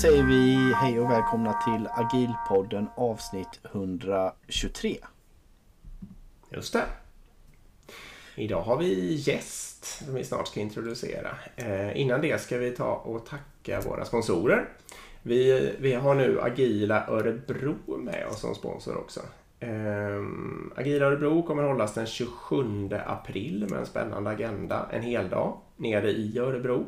Då säger vi hej och välkomna till Agilpodden avsnitt 123. Just det. Idag har vi gäst som vi snart ska introducera. Eh, innan det ska vi ta och tacka våra sponsorer. Vi, vi har nu Agila Örebro med oss som sponsor också. Eh, Agila Örebro kommer hållas den 27 april med en spännande agenda, en hel dag nere i Örebro.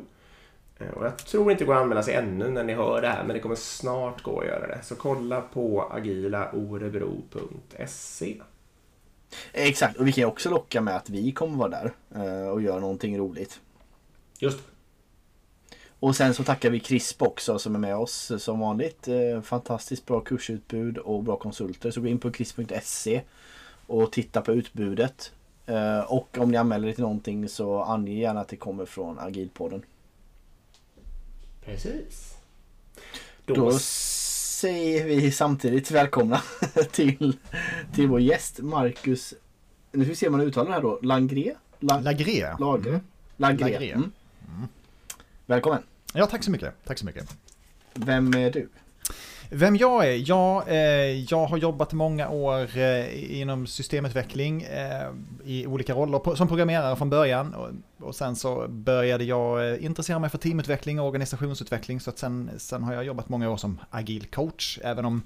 Eh, och jag tror inte det går att anmäla sig ännu när ni hör det här, men det kommer snart gå att göra det. Så kolla på agilaorebro.se. Exakt, och vi kan också locka med att vi kommer vara där eh, och göra någonting roligt. Just Och sen så tackar vi CRISP också som är med oss som vanligt. Eh, Fantastiskt bra kursutbud och bra konsulter. Så gå in på crisp.se och titta på utbudet. Eh, Och om ni anmäler er till någonting så ange gärna att det kommer från Agilpodden. Precis. Då säger vi samtidigt välkomna till, till vår gäst Marcus. Nu ska vi se om man uttalar det här då. Langré? La, Lagré. Lager? Mm. Langré. Lagré. Mm. Välkommen. Ja, tack så mycket. Tack så mycket. Vem är du? Vem jag är? Jag, eh, jag har jobbat många år eh, inom systemutveckling eh, i olika roller som programmerare från början. Och, sen så började jag eh, intressera mig för teamutveckling och organisationsutveckling. Så att sen, sen har jag jobbat många år som agil coach. Även om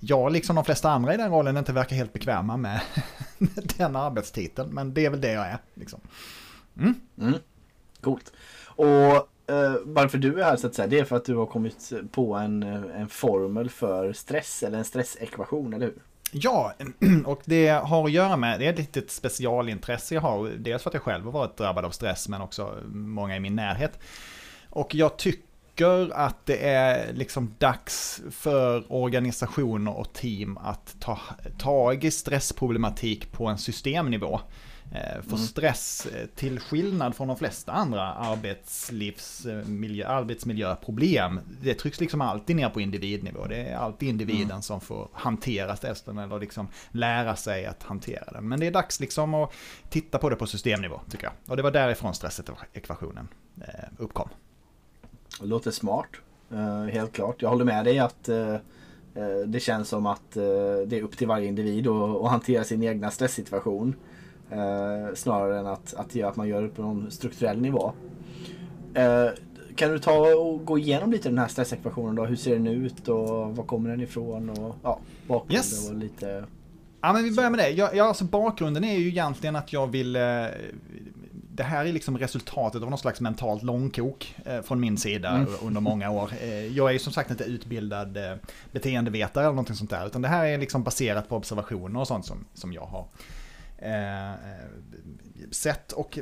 jag, liksom de flesta andra i den rollen, inte verkar helt bekväma med den arbetstiteln. Men det är väl det jag är. Liksom. Mm. Mm. Coolt. Och eh, varför du är här så att säga, det är för att du har kommit på en, eh, en formel för stress eller en stressekvation, eller hur? Ja, och det har att göra med, det är ett litet specialintresse jag har. Dels för att jag själv har varit drabbad av stress, men också många i min närhet. Och jag tycker att det är liksom dags för organisationer och team att ta tag i stressproblematik på en systemnivå. Eh, För stress, eh, till skillnad från de flesta andra arbetslivsmiljö, arbetsmiljöproblem, det trycks liksom alltid ner på individnivå. Det är alltid individen som får hantera stressen eller liksom lära sig att hantera den. Men det är dags liksom att titta på det på systemnivå, tycker jag. Och det var därifrån stressekvationen eh, uppkom. Det låter smart. eh, helt klart. Jag håller med dig att eh, eh, det känns som att eh, det är upp till varje individ att, att hantera sin egna stresssituation. Eh, snarare än att, att, att man gör det på någon strukturell nivå. Eh, kan du ta och gå igenom lite den här stressekvationen då? Hur ser den ut och var kommer den ifrån? Och, ja, bakgrunden Yes. och lite... Ja, men vi börjar med det. Jag, jag, alltså bakgrunden är ju egentligen att jag vill... Eh, det här är liksom resultatet av någon slags mentalt långkok eh, från min sida Mm. under många år. Eh, jag är ju som sagt inte utbildad eh, beteendevetare eller någonting sånt där, utan det här är liksom baserat på observationer och sånt som, som jag har eh, sett och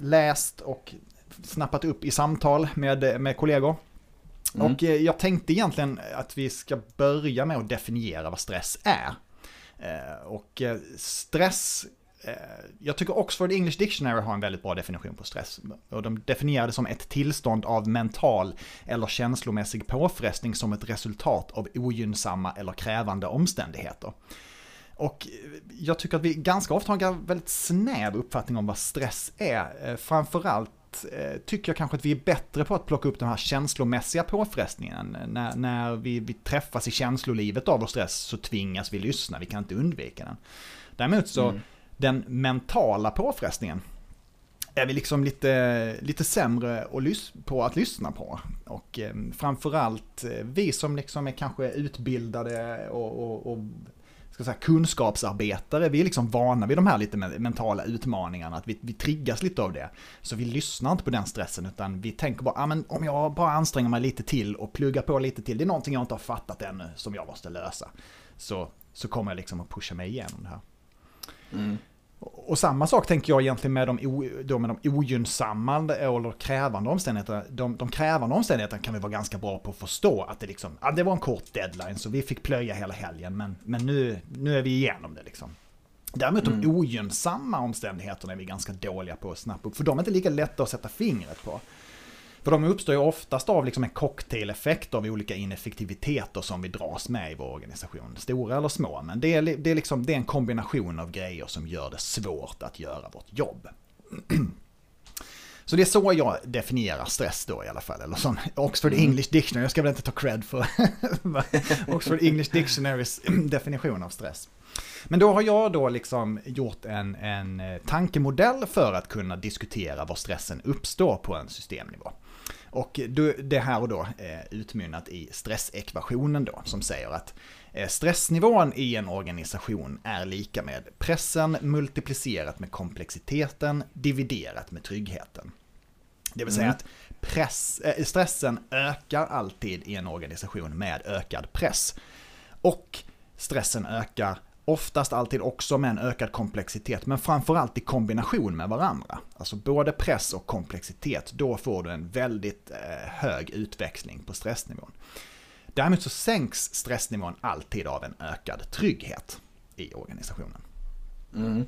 läst och snappat upp i samtal med, med kollegor. Mm. Och eh, jag tänkte egentligen att vi ska börja med att definiera vad stress är. Eh, Och eh, stress, jag tycker Oxford English Dictionary har en väldigt bra definition på stress. Och de definierar det som ett tillstånd av mental eller känslomässig påfrestning som ett resultat av ogynnsamma eller krävande omständigheter. Och jag tycker att vi ganska ofta har en väldigt snäv uppfattning om vad stress är. Eh, Framförallt eh, tycker jag kanske att vi är bättre på att plocka upp den här känslomässiga påfrestningen. När, när vi, vi träffas i känslolivet av vår stress så tvingas vi lyssna, vi kan inte undvika den. Däremot så, Mm. den mentala påfrestningen är vi liksom lite, lite sämre på att lyssna på. Och eh, framförallt vi som liksom är kanske utbildade och, och, och ska säga, kunskapsarbetare, vi är liksom vana vid de här lite mentala utmaningarna, att vi, vi triggas lite av det. Så vi lyssnar inte på den stressen, utan vi tänker bara, ah, men om jag bara anstränger mig lite till och pluggar på lite till, det är någonting jag inte har fattat ännu som jag måste lösa. Så, så kommer jag liksom att pusha mig igenom det här. Mm. Och samma sak tänker jag egentligen med de, o, då med de ogynnsamma eller krävande omständigheterna. De, de krävande omständigheterna kan vi vara ganska bra på att förstå att det liksom, ja, det var en kort deadline så vi fick plöja hela helgen men, men nu, nu är vi igenom det liksom. Däremot de ogynnsamma omständigheterna är vi ganska dåliga på att snappa upp, för de är inte lika lätta att sätta fingret på. För de uppstår ju oftast av liksom en cocktaileffekt av olika ineffektiviteter som vi dras med i vår organisation. Stora eller små, men det är, det är, liksom, det är en kombination av grejer som gör det svårt att göra vårt jobb. Så det är så jag definierar stress då i alla fall. Eller sån Oxford mm. English Dictionary, jag ska väl inte ta cred för Oxford English Dictionarys definition av stress. Men då har jag då liksom gjort en, en eh, tankemodell för att kunna diskutera var stressen uppstår på en systemnivå. Och det här och då utmynnat i stressekvationen då, som säger att eh, stressnivån i en organisation är lika med pressen multiplicerat med komplexiteten dividerat med tryggheten. Det vill säga mm. att press, äh, stressen ökar alltid i en organisation med ökad press. Och stressen ökar oftast alltid också med en ökad komplexitet, men framförallt i kombination med varandra. Alltså både press och komplexitet, då får du en väldigt eh, hög utväxling på stressnivån. Däremot så sänks stressnivån alltid av en ökad trygghet i organisationen. Mm.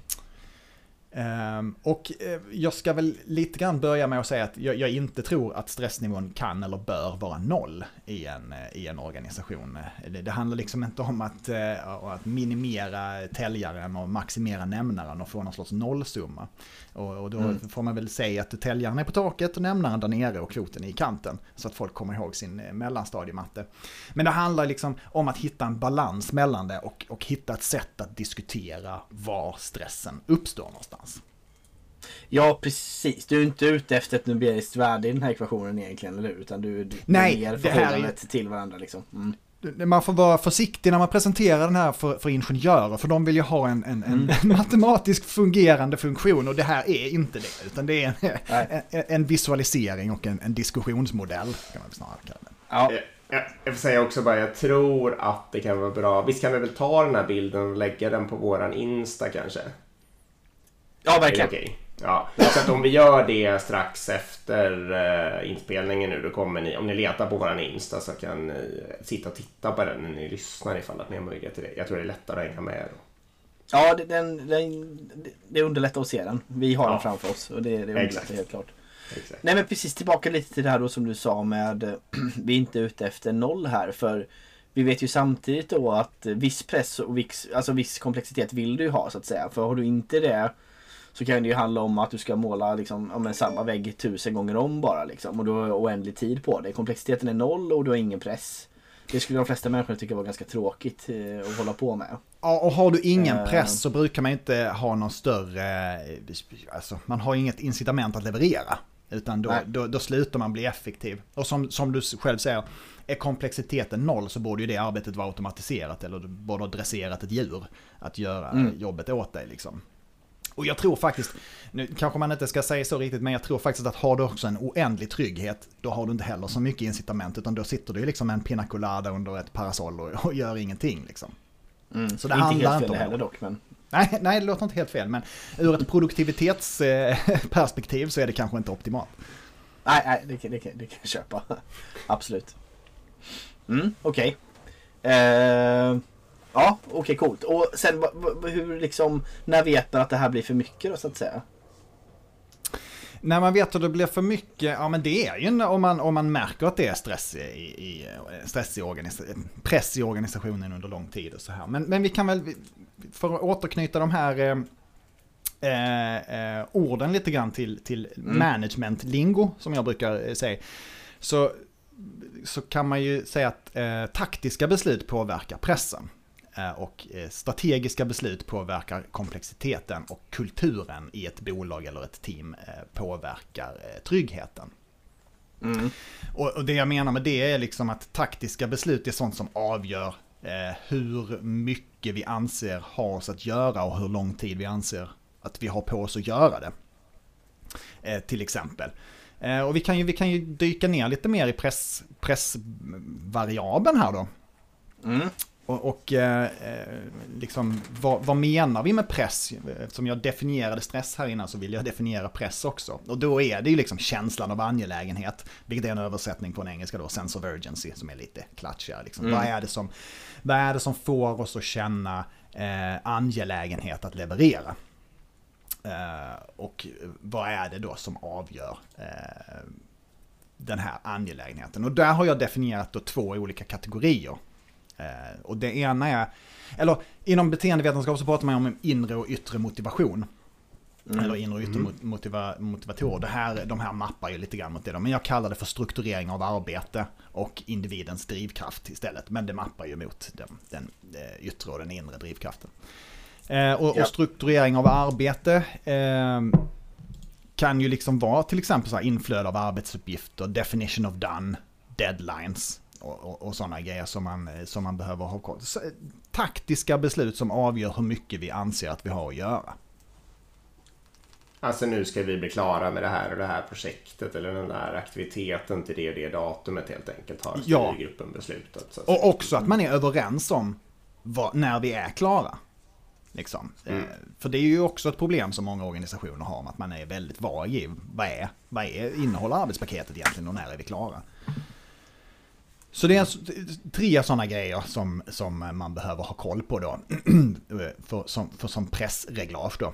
Ehm, och eh, jag ska väl lite grann börja med att säga att jag, inte tror att stressnivån kan eller bör vara noll i en, eh, i en organisation. Eh, det, det handlar liksom inte om att, att minimera täljaren och maximera nämnaren och få någon sorts nollsumma. Och, och då mm. får man väl säga att täljaren är på taket och nämnaren där nere och kvoten är i kanten. Så att folk kommer ihåg sin mellanstadiematte. Men det handlar liksom om att hitta en balans mellan det och, och hitta ett sätt att diskutera var stressen uppstår någonstans. Ja, precis. Du är inte ute efter ett numeriskt värde i den här ekvationen egentligen, eller hur? Utan du, du Nej, ner förhållandet är... till varandra liksom. Mm. Man får vara försiktig när man presenterar den här för, för ingenjörer, för de vill ju ha en, en, en mm. matematiskt fungerande funktion och det här är inte det, utan det är en, en, en visualisering och en, diskussionsmodell. Kan man snarare kalla det. Ja. Jag får säga också bara, jag tror att det kan vara bra. Visst kan vi väl ta den här bilden och lägga den på våran Insta kanske? Ja, verkligen. Okay. Ja, så att om vi gör det strax efter uh, inspelningen nu, då kommer ni, om ni letar på våran Insta så kan ni sitta och titta på den när ni lyssnar ifall att ni har möjlighet till det. Jag tror det är lättare att hänga med då. Ja, det, den, den, det underlättar att se den. Vi har ja. den framför oss och det, det underlättar Exakt. helt klart. Exakt. Nej men precis tillbaka lite till det här då som du sa med vi är inte ute efter noll här för vi vet ju samtidigt då att viss press och viss, alltså viss komplexitet vill du ha så att säga. För har du inte det så kan det ju handla om att du ska måla liksom, ja, samma vägg tusen gånger om bara. Liksom, och du har oändlig tid på det. Komplexiteten är noll och du har ingen press. Det skulle de flesta människor tycka var ganska tråkigt eh, att hålla på med. Ja, och har du ingen uh, press så brukar man inte ha någon större, alltså man har inget incitament att leverera. Utan då, då, då, slutar man bli effektiv. Och som, som du själv säger, är komplexiteten noll så borde ju det arbetet vara automatiserat eller du borde ha dresserat ett djur att göra mm. jobbet åt dig liksom. Och jag tror faktiskt, nu kanske man inte ska säga så riktigt, men jag tror faktiskt att har du också en oändlig trygghet, då har du inte heller så mycket incitament, utan då sitter du liksom en pina colada under ett parasoll och, och gör ingenting liksom. Mm. Så det inte handlar inte om heller dock, men... Nej, nej, det låter inte helt fel, men ur ett produktivitetsperspektiv så är det kanske inte optimalt. Nej, nej det, det, det, det kan jag köpa. Absolut. Mm, okej. Okay. Uh... Ja, okej okay, coolt. Och sen hur liksom, när vet man att det här blir för mycket då så att säga? När man vet att det blir för mycket, ja men det är ju om man, om man märker att det är stress i, i, stress i press i organisationen under lång tid och så här. Men, men vi kan väl, för att återknyta de här eh, eh, orden lite grann till, till mm. management-lingo som jag brukar säga. Så, så kan man ju säga att eh, taktiska beslut påverkar pressen. Eh, och eh, strategiska beslut påverkar komplexiteten och kulturen i ett bolag eller ett team eh, påverkar tryggheten. Mm. Och, det jag menar med det är liksom att taktiska beslut är sånt som avgör hur mycket vi anser ha oss att göra och hur lång tid vi anser att vi har på oss att göra det. till exempel. och vi kan, ju, vi kan ju dyka ner lite mer i press, pressvariabeln här då. Mm. Och, och eh, liksom, vad, vad, menar vi med press? Eftersom jag definierade stress här innan så vill jag definiera press också. Och då är det ju liksom känslan av angelägenhet, vilket är en översättning på en engelska då, sense of urgency, som är lite klatschigare. Liksom. Mm. Vad, är det som, vad är det som får oss att känna eh, angelägenhet att leverera? Eh, och vad är det då som avgör eh, den här angelägenheten? Och där har jag definierat då två olika kategorier. Eh, och det ena är, eller inom beteendevetenskap så pratar man om inre och yttre motivation. Mm. Eller inre och yttre mm. motiva motivatorer. Det här, de här mappar ju lite grann mot det då. Men jag kallar det för strukturering av arbete och individens drivkraft istället. Men det mappar ju mot den, den eh, yttre och den inre drivkraften. Eh, och, ja. och, strukturering av arbete eh, kan ju liksom vara till exempel så här inflöde av arbetsuppgifter, definition of done, deadlines och, och, och sådana grejer som man, som man behöver ha koll så, Taktiska beslut som avgör hur mycket vi anser att vi har att göra. Alltså nu ska vi bli klara med det här och det här projektet eller den där aktiviteten till det och det datumet helt enkelt har styrgruppen ja. beslutat. och också att man är överens om vad, när vi är klara. Liksom. Mm. Eh, för det är ju också ett problem som många organisationer har, att man är väldigt vag i vad är, vad är innehåller arbetspaketet egentligen och när är vi klara? Så det är tre sådana grejer som, som man behöver ha koll på då, för, som, för, som pressreglage då.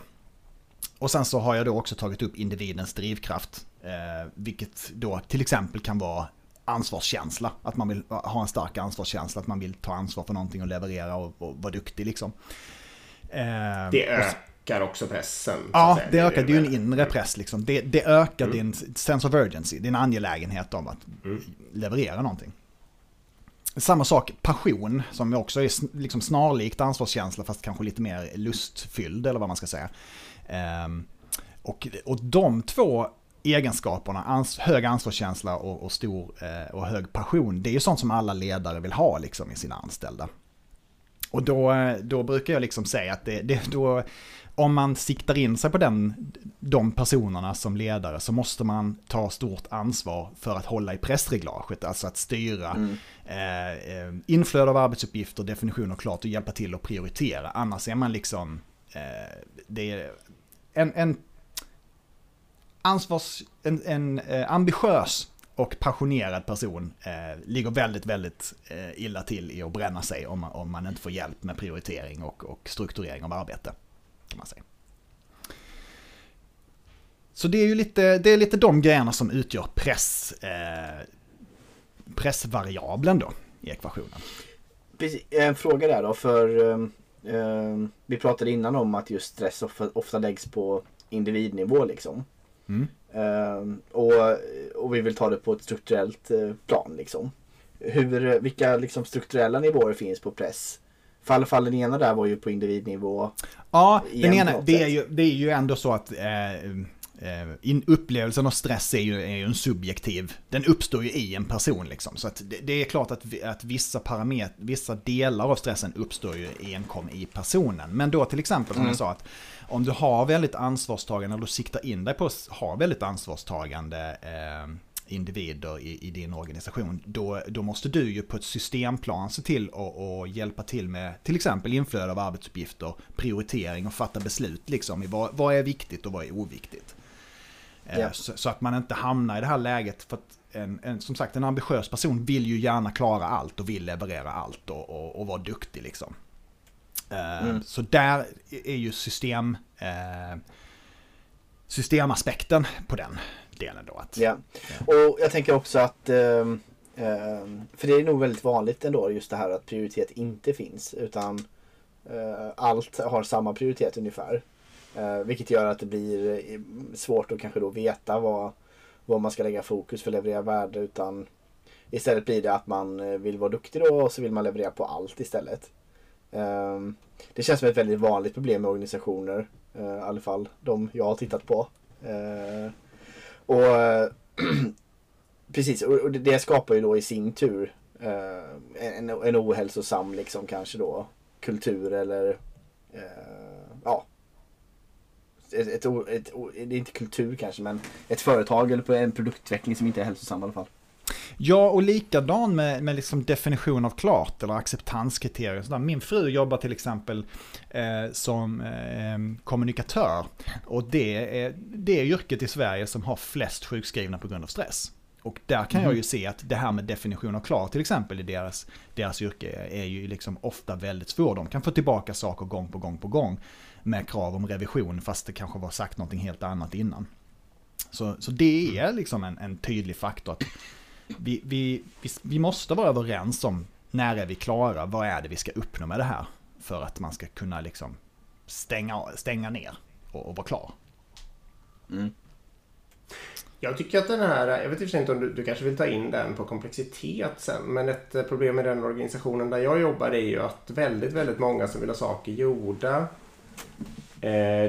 Och sen så har jag då också tagit upp individens drivkraft, eh, vilket då till exempel kan vara ansvarskänsla. Att man vill ha en stark ansvarskänsla, att man vill ta ansvar för någonting och leverera och, och vara duktig liksom. Eh, det ökar också pressen. Ja, det ökar. Det är ju en inre press liksom. Det, det ökar mm. din sense of urgency, din angelägenhet om att mm. leverera någonting. Samma sak, passion, som också är liksom snarlikt ansvarskänsla fast kanske lite mer lustfylld eller vad man ska säga. Um, och, och de två egenskaperna, ans hög ansvarskänsla och, och stor eh, och hög passion, det är ju sånt som alla ledare vill ha liksom i sina anställda. Och då, då brukar jag liksom säga att det, det, då, om man siktar in sig på den, de personerna som ledare så måste man ta stort ansvar för att hålla i pressreglaget, alltså att styra mm. eh, eh inflöde av arbetsuppgifter, definitioner klart och hjälpa till att prioritera. Annars är man liksom, eh, det är en, en ansvars, en, en eh, ambitiös och passionerad person eh, ligger väldigt, väldigt eh, illa till i att bränna sig om man, om man inte får hjälp med prioritering och, och strukturering av arbete. Kan man säga. Så det är ju lite, det är lite de grejerna som utgör press, eh, pressvariabeln då i ekvationen. En fråga där då, för eh, eh, vi pratade innan om att just stress ofta, ofta läggs på individnivå liksom. Mm. Uh, och, och vi vill ta det på ett strukturellt uh, plan. Liksom. Hur, vilka liksom, strukturella nivåer finns på press? Fall, fall den ena där var ju på individnivå. Ja, den ena, det är, ju, det är ju ändå så att eh, eh, in, upplevelsen av stress är ju, är ju en subjektiv, den uppstår ju i en person liksom. Så att det, det är klart att, att vissa parametrar, vissa delar av stressen uppstår ju enkom i personen. Men då till exempel som mm. jag sa att om du har väldigt ansvarstagande, eller du siktar in dig på att ha väldigt ansvarstagande eh, individer i, i, din organisation, då, då måste du ju på ett systemplan se till att hjälpa till med till exempel inflöde av arbetsuppgifter, prioritering och fatta beslut liksom i vad, vad är viktigt och vad är oviktigt. Yeah. Så, så, att man inte hamnar i det här läget, för att en, en, som sagt en ambitiös person vill ju gärna klara allt och vill leverera allt och, och, och vara duktig liksom. Eh, mm. Så där är ju system, eh, systemaspekten på den delen då. Att, ja. Och jag tänker också att eh, för det är nog väldigt vanligt ändå just det här att prioritet inte finns utan allt har samma prioritet ungefär. Eh, vilket gör att det blir eh, svårt att kanske då veta vad, vad man ska lägga fokus för att leverera värde utan istället blir det att man eh, vill vara duktig då och så vill man leverera på allt istället. Ehm, det känns som ett väldigt vanligt problem med organisationer. Eh, I alla fall de jag har tittat på. Ehm, eh, och Precis, och det skapar ju då i sin tur en, en ohälsosam liksom kanske då kultur eller ett, ett, ett, det är inte kultur kanske men ett företag eller en produktutveckling som inte är hälsosam i alla fall. Ja, och likadan med, med liksom definition av klart eller acceptanskriterier. Min fru jobbar till exempel eh, som eh, kommunikatör. Och det är det yrket i Sverige som har flest sjukskrivna på grund av stress. Och där kan mm. jag ju se att det här med definition av klar till exempel i deras, deras yrke är ju liksom ofta väldigt svårt. De kan få tillbaka saker gång på gång på gång med krav om revision fast det kanske var sagt någonting helt annat innan. Så, så det är liksom en, en tydlig faktor. att vi, vi, vi, vi måste vara överens om när är vi klara, vad är det vi ska uppnå med det här? För att man ska kunna liksom stänga, stänga ner och, och vara klar. Mm. Jag tycker att den här, jag vet inte om du, du kanske vill ta in den på komplexitet sen, men ett problem med den organisationen där jag jobbar är ju att väldigt, väldigt många som vill ha saker gjorda,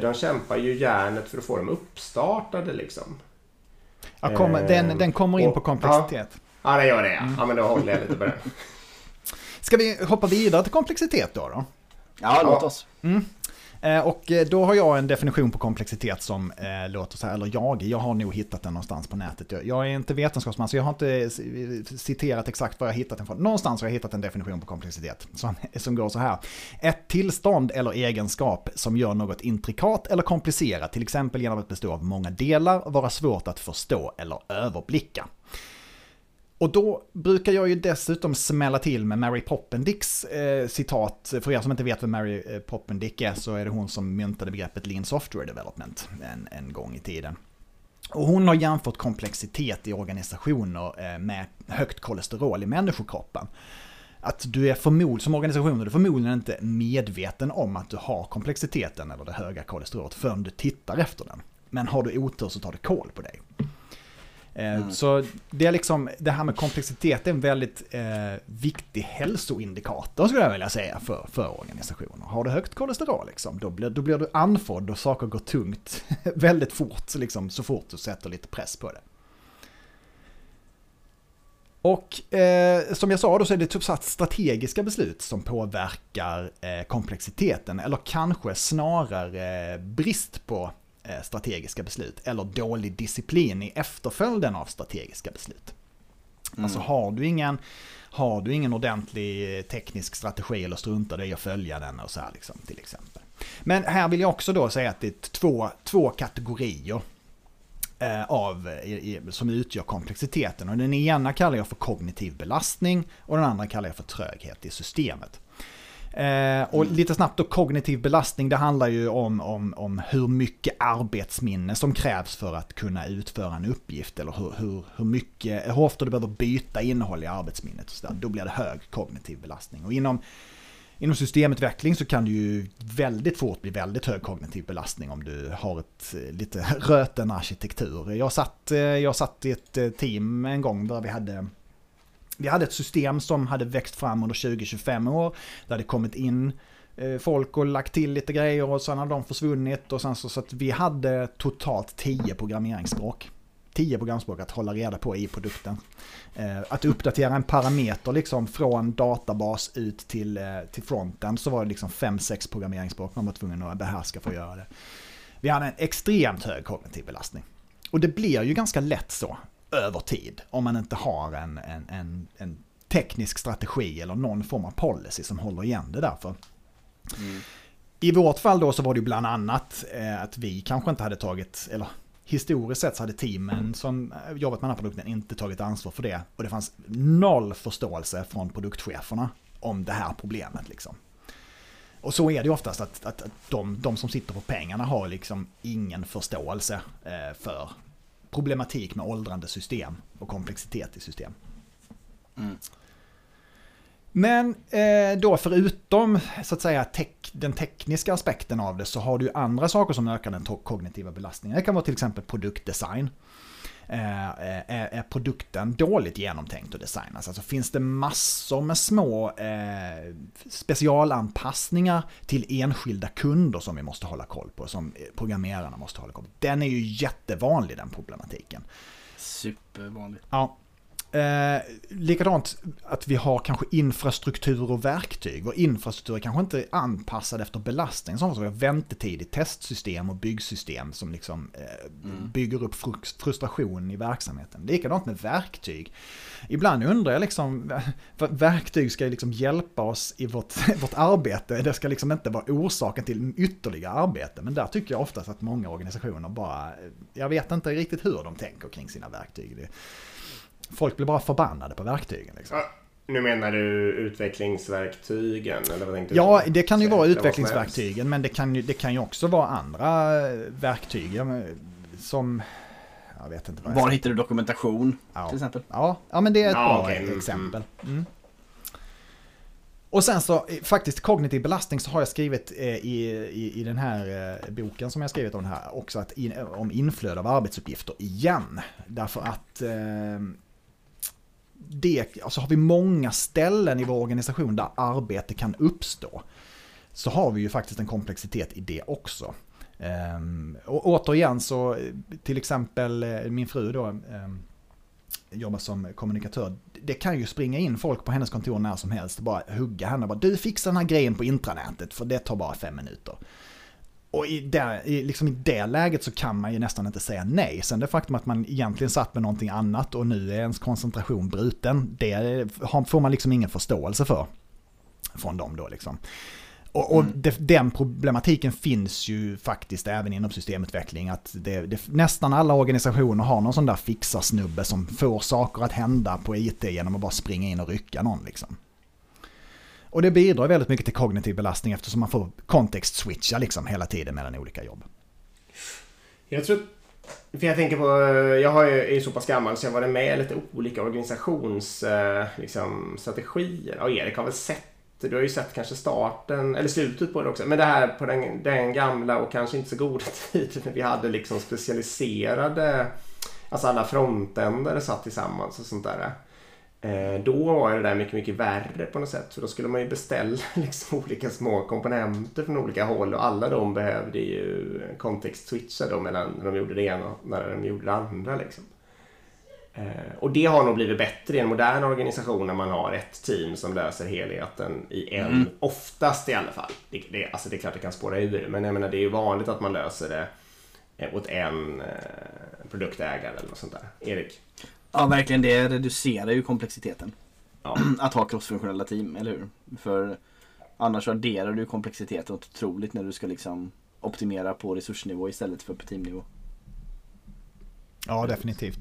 de kämpar ju järnet för att få dem uppstartade liksom. Ja, Eh, den, den kommer in och- på komplexitet. Ja, det gör det ja. Ja, men då håller jag lite på den. Ska vi hoppa vidare till komplexitet då? då? Ja, låt Ja. oss. Eh, Eh, och eh, då har jag en definition på komplexitet som eh, låter så här, eller jag, jag har nog hittat den någonstans på nätet. Jag, jag är inte vetenskapsman så jag har inte citerat exakt var jag hittat den från. Någonstans har jag hittat en definition på komplexitet som, som går så här. Ett tillstånd eller egenskap som gör något intrikat eller komplicerat, till exempel genom att bestå av många delar, vara svårt att förstå eller överblicka. Och då brukar jag ju dessutom smälla till med Mary Poppendicks eh, citat. För er som inte vet vem Mary eh, Poppendick är så är det hon som myntade begreppet Lean Software Development en, en gång i tiden. Och hon har jämfört komplexitet i organisationer eh, med högt kolesterol i människokroppen. Att du är förmod, som organisation är du förmodligen inte medveten om att du har komplexiteten eller det höga kolesterolet förrän du tittar efter den. Men har du otur så tar det koll på dig. Eh, Så det är liksom, det här med komplexitet är en väldigt eh, viktig hälsoindikator skulle jag vilja säga för, för organisationer. Har du högt kolesterol liksom, då blir, då blir du andfådd och saker går tungt väldigt fort, liksom, så fort du sätter lite press på det. Och eh, som jag sa då så är det typ så strategiska beslut som påverkar eh, komplexiteten, eller kanske snarare brist på strategiska beslut, eller dålig disciplin i efterföljden av strategiska beslut. Alltså har du ingen, har du ingen ordentlig eh, teknisk strategi eller struntar dig i att följa den och så här liksom, till exempel. Men här vill jag också då säga att det är två, två kategorier eh, av, som utgör komplexiteten. Och den ena kallar jag för kognitiv belastning och den andra kallar jag för tröghet i systemet. Eh, och lite snabbt då, kognitiv belastning, det handlar ju om, om, om hur mycket arbetsminne som krävs för att kunna utföra en uppgift. Eller hur, hur, hur, mycket, hur ofta du behöver byta innehåll i arbetsminnet. Och så där. Då blir det hög kognitiv belastning. Och inom, inom systemutveckling så kan det ju väldigt fort bli väldigt hög kognitiv belastning om du har ett eh, lite röten arkitektur. Jag satt, eh, jag satt i ett eh, team en gång där vi hade vi hade ett system som hade växt fram under 20-25 år. Det hade kommit in eh, folk och lagt till lite grejer och sen har de försvunnit. Och sen så, så att vi hade totalt 10 programmeringsspråk. 10 programspråk att hålla reda på i produkten. Eh, att uppdatera en parameter liksom från databas ut till, eh, till fronten så var det liksom 5-6 programmeringsspråk man var tvungen att behärska för att göra det. Vi hade en extremt hög kognitiv belastning. Och det blir ju ganska lätt så över tid om man inte har en, en, en, en teknisk strategi eller någon form av policy som håller igen det där. Mm. I vårt fall då så var det bland annat eh, att vi kanske inte hade tagit, eller historiskt sett så hade teamen som eh, jobbat med den här produkten inte tagit ansvar för det. Och det fanns noll förståelse från produktcheferna om det här problemet liksom. Och så är det ju oftast att, att, att de, de som sitter på pengarna har liksom ingen förståelse eh, för problematik med åldrande system och komplexitet i system. Mm. Men eh, då förutom så att säga tek, den tekniska aspekten av det så har du andra saker som ökar den kognitiva belastningen. Det kan vara till exempel produktdesign. Eh, är, är produkten dåligt genomtänkt och designad? Alltså finns det massor med små eh, specialanpassningar till enskilda kunder som vi måste hålla koll på, som programmerarna måste hålla koll på. Den är ju jättevanlig den problematiken. Supervanligt. Ja. Eh, likadant att vi har kanske infrastruktur och verktyg. Vår infrastruktur är kanske inte anpassad efter belastning. Som vi har väntetid i testsystem och byggsystem som liksom eh, bygger upp frus- frustration i verksamheten. Likadant med verktyg. Ibland undrar jag liksom, verktyg ska liksom hjälpa oss i vårt, vårt arbete. Det ska liksom inte vara orsaken till ytterligare arbete. Men där tycker jag oftast att många organisationer bara, jag vet inte riktigt hur de tänker kring sina verktyg. Det, Folk blir bara förbannade på verktygen. Liksom. Ja, nu menar du utvecklingsverktygen? Eller vad tänkte Ja, du det kan ju vara utvecklingsverktygen, men det kan, ju, det kan ju också vara andra eh, verktyg. Som, jag vet inte vad jag Var hittar du dokumentation Ja. till exempel? Ja, ja, men det är ett Ja, bra okej, mm, exempel. Mm. Och sen så faktiskt kognitiv belastning så har jag skrivit i, i, i den här boken som jag skrivit om det här också att in, om inflöde av arbetsuppgifter igen. Därför att det, alltså har vi många ställen i vår organisation där arbete kan uppstå så har vi ju faktiskt en komplexitet i det också. Ehm, och återigen så, till exempel eh, min fru då ehm, jobbar som kommunikatör. Det kan ju springa in folk på hennes kontor när som helst och bara hugga henne. Bara, du fixar den här grejen på intranätet för det tar bara fem minuter. Och i det, i, liksom i det läget så kan man ju nästan inte säga nej. Sen det faktum att man egentligen satt med någonting annat och nu är ens koncentration bruten, det får man liksom ingen förståelse för. Från dem då liksom. Och, och mm. det, den problematiken finns ju faktiskt även inom systemutveckling. Att det, det, nästan alla organisationer har någon sån där fixarsnubbe som får saker att hända på IT genom att bara springa in och rycka någon. Liksom. Och det bidrar väldigt mycket till kognitiv belastning eftersom man får kontext-switcha liksom hela tiden mellan olika jobb. Jag tror för jag tänker på, jag har ju, är ju så pass gammal så jag har varit med i lite olika organisationsstrategier. Eh, liksom, och Erik har väl sett du har ju sett kanske starten, eller slutet på det också. Men det här på den, den gamla och kanske inte så goda tiden när vi hade liksom specialiserade, alltså alla frontändare satt tillsammans och sånt där. Eh, då var det där mycket, mycket värre på något sätt. För då skulle man ju beställa liksom olika små komponenter från olika håll och alla de behövde ju kontext-switcha då mellan när de gjorde det ena och när de gjorde det andra. Liksom. Eh, och det har nog blivit bättre i en modern organisation när man har ett team som löser helheten i en, mm. oftast i alla fall. Det, det, alltså det är klart det kan spåra ur, men jag menar det är ju vanligt att man löser det eh, åt en produktägare eller något sånt där. Erik? Ja, verkligen. Det reducerar ju komplexiteten. Ja. Att ha crossfunktionella team, eller hur? För annars adderar du komplexiteten otroligt när du ska liksom optimera på resursnivå istället för på teamnivå. Ja, definitivt.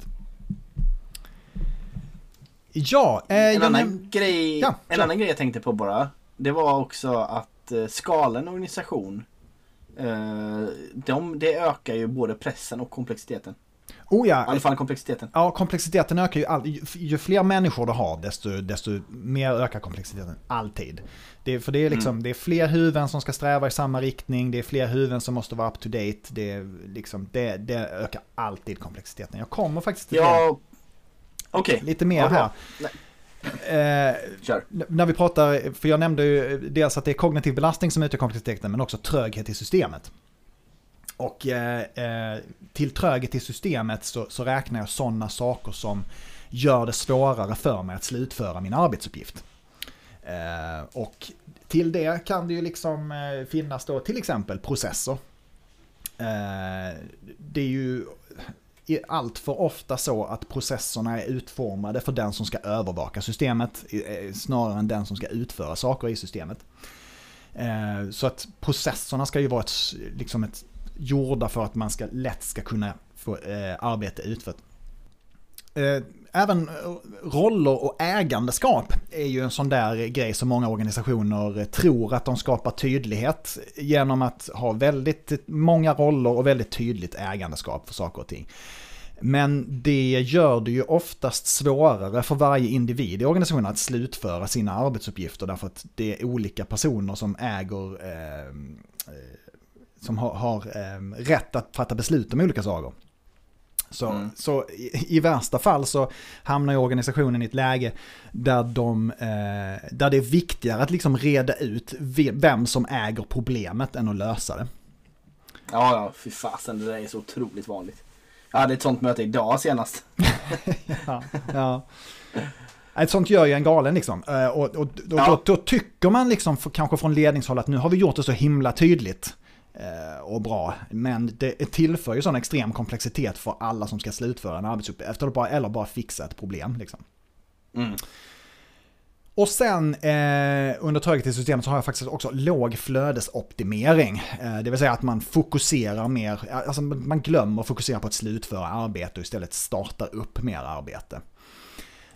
Ja, eh, en, annan, grej, ja, en annan grej jag tänkte på bara. Det var också att eh, skala en organisation. Eh, de, det ökar ju både pressen och komplexiteten. Oh ja. I alla fall komplexiteten. Ja, komplexiteten ökar ju alltid. Ju fler människor du har, desto, desto mer ökar komplexiteten. Alltid. Det, för det är, liksom, mm. det är fler huvuden som ska sträva i samma riktning, det är fler huvuden som måste vara up to date. Det, liksom, det, det ökar alltid komplexiteten. Jag kommer faktiskt till ja, det. Okay. Lite mer här. Eh, när vi pratar, för jag nämnde ju dels att det är kognitiv belastning som utgör komplexiteten, men också tröghet i systemet. Och eh, eh, till tröghet i systemet så, så räknar jag sådana saker som gör det svårare för mig att slutföra min arbetsuppgift. Eh, och till det kan det ju liksom eh, finnas då till exempel processer. Eh, det är ju allt för ofta så att processerna är utformade för den som ska övervaka systemet eh, snarare än den som ska utföra saker i systemet. Eh, så att processerna ska ju vara ett, liksom ett, gjorda för att man ska, lätt ska kunna få eh, arbete utfört. Eh, även eh, roller och ägandeskap är ju en sån där grej som många organisationer eh, tror att de skapar tydlighet genom att ha väldigt många roller och väldigt tydligt ägandeskap för saker och ting. Men det gör det ju oftast svårare för varje individ i organisationen att slutföra sina arbetsuppgifter därför att det är olika personer som äger, eh som har, har eh, rätt att fatta beslut om olika saker. Så, mm. så i, i, värsta fall så hamnar ju organisationen i ett läge där, de, eh, där det är viktigare att liksom reda ut vem som äger problemet än att lösa det. Ja, ja, fy fasen, det där är så otroligt vanligt. Jag hade ett sånt möte idag senast. ja, ja. Ett sånt gör ju en galen liksom. Eh, och, och, och ja. då, då, tycker man liksom, för, kanske från ledningshåll, att nu har vi gjort det så himla tydligt och bra. Men det tillför ju sån extrem komplexitet för alla som ska slutföra en arbetsuppgift. Eller bara fixa ett problem. Liksom. Mm. Och sen eh, under systemet så har jag faktiskt också låg flödesoptimering. Eh, det vill säga att man fokuserar mer, alltså man glömmer att fokusera på att slutföra arbete och istället starta upp mer arbete.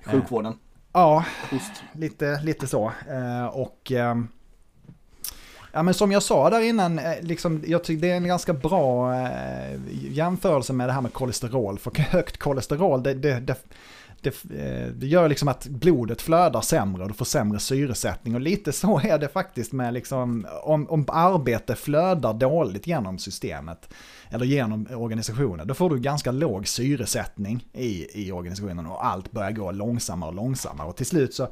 Eh, Sjukvården? Eh, ja, lite, lite så. Eh, och ehm, Ja men som jag sa där innan, eh, liksom, jag tycker det är en ganska bra eh, jämförelse med det här med kolesterol. För högt kolesterol, det, det, det det, eh, det gör liksom att blodet flödar sämre och du får sämre syresättning. Och lite så är det faktiskt med liksom, om, om arbete flödar dåligt genom systemet eller genom organisationen, då får du ganska låg syresättning i, i organisationen och allt börjar gå långsammare och långsammare. Och till slut så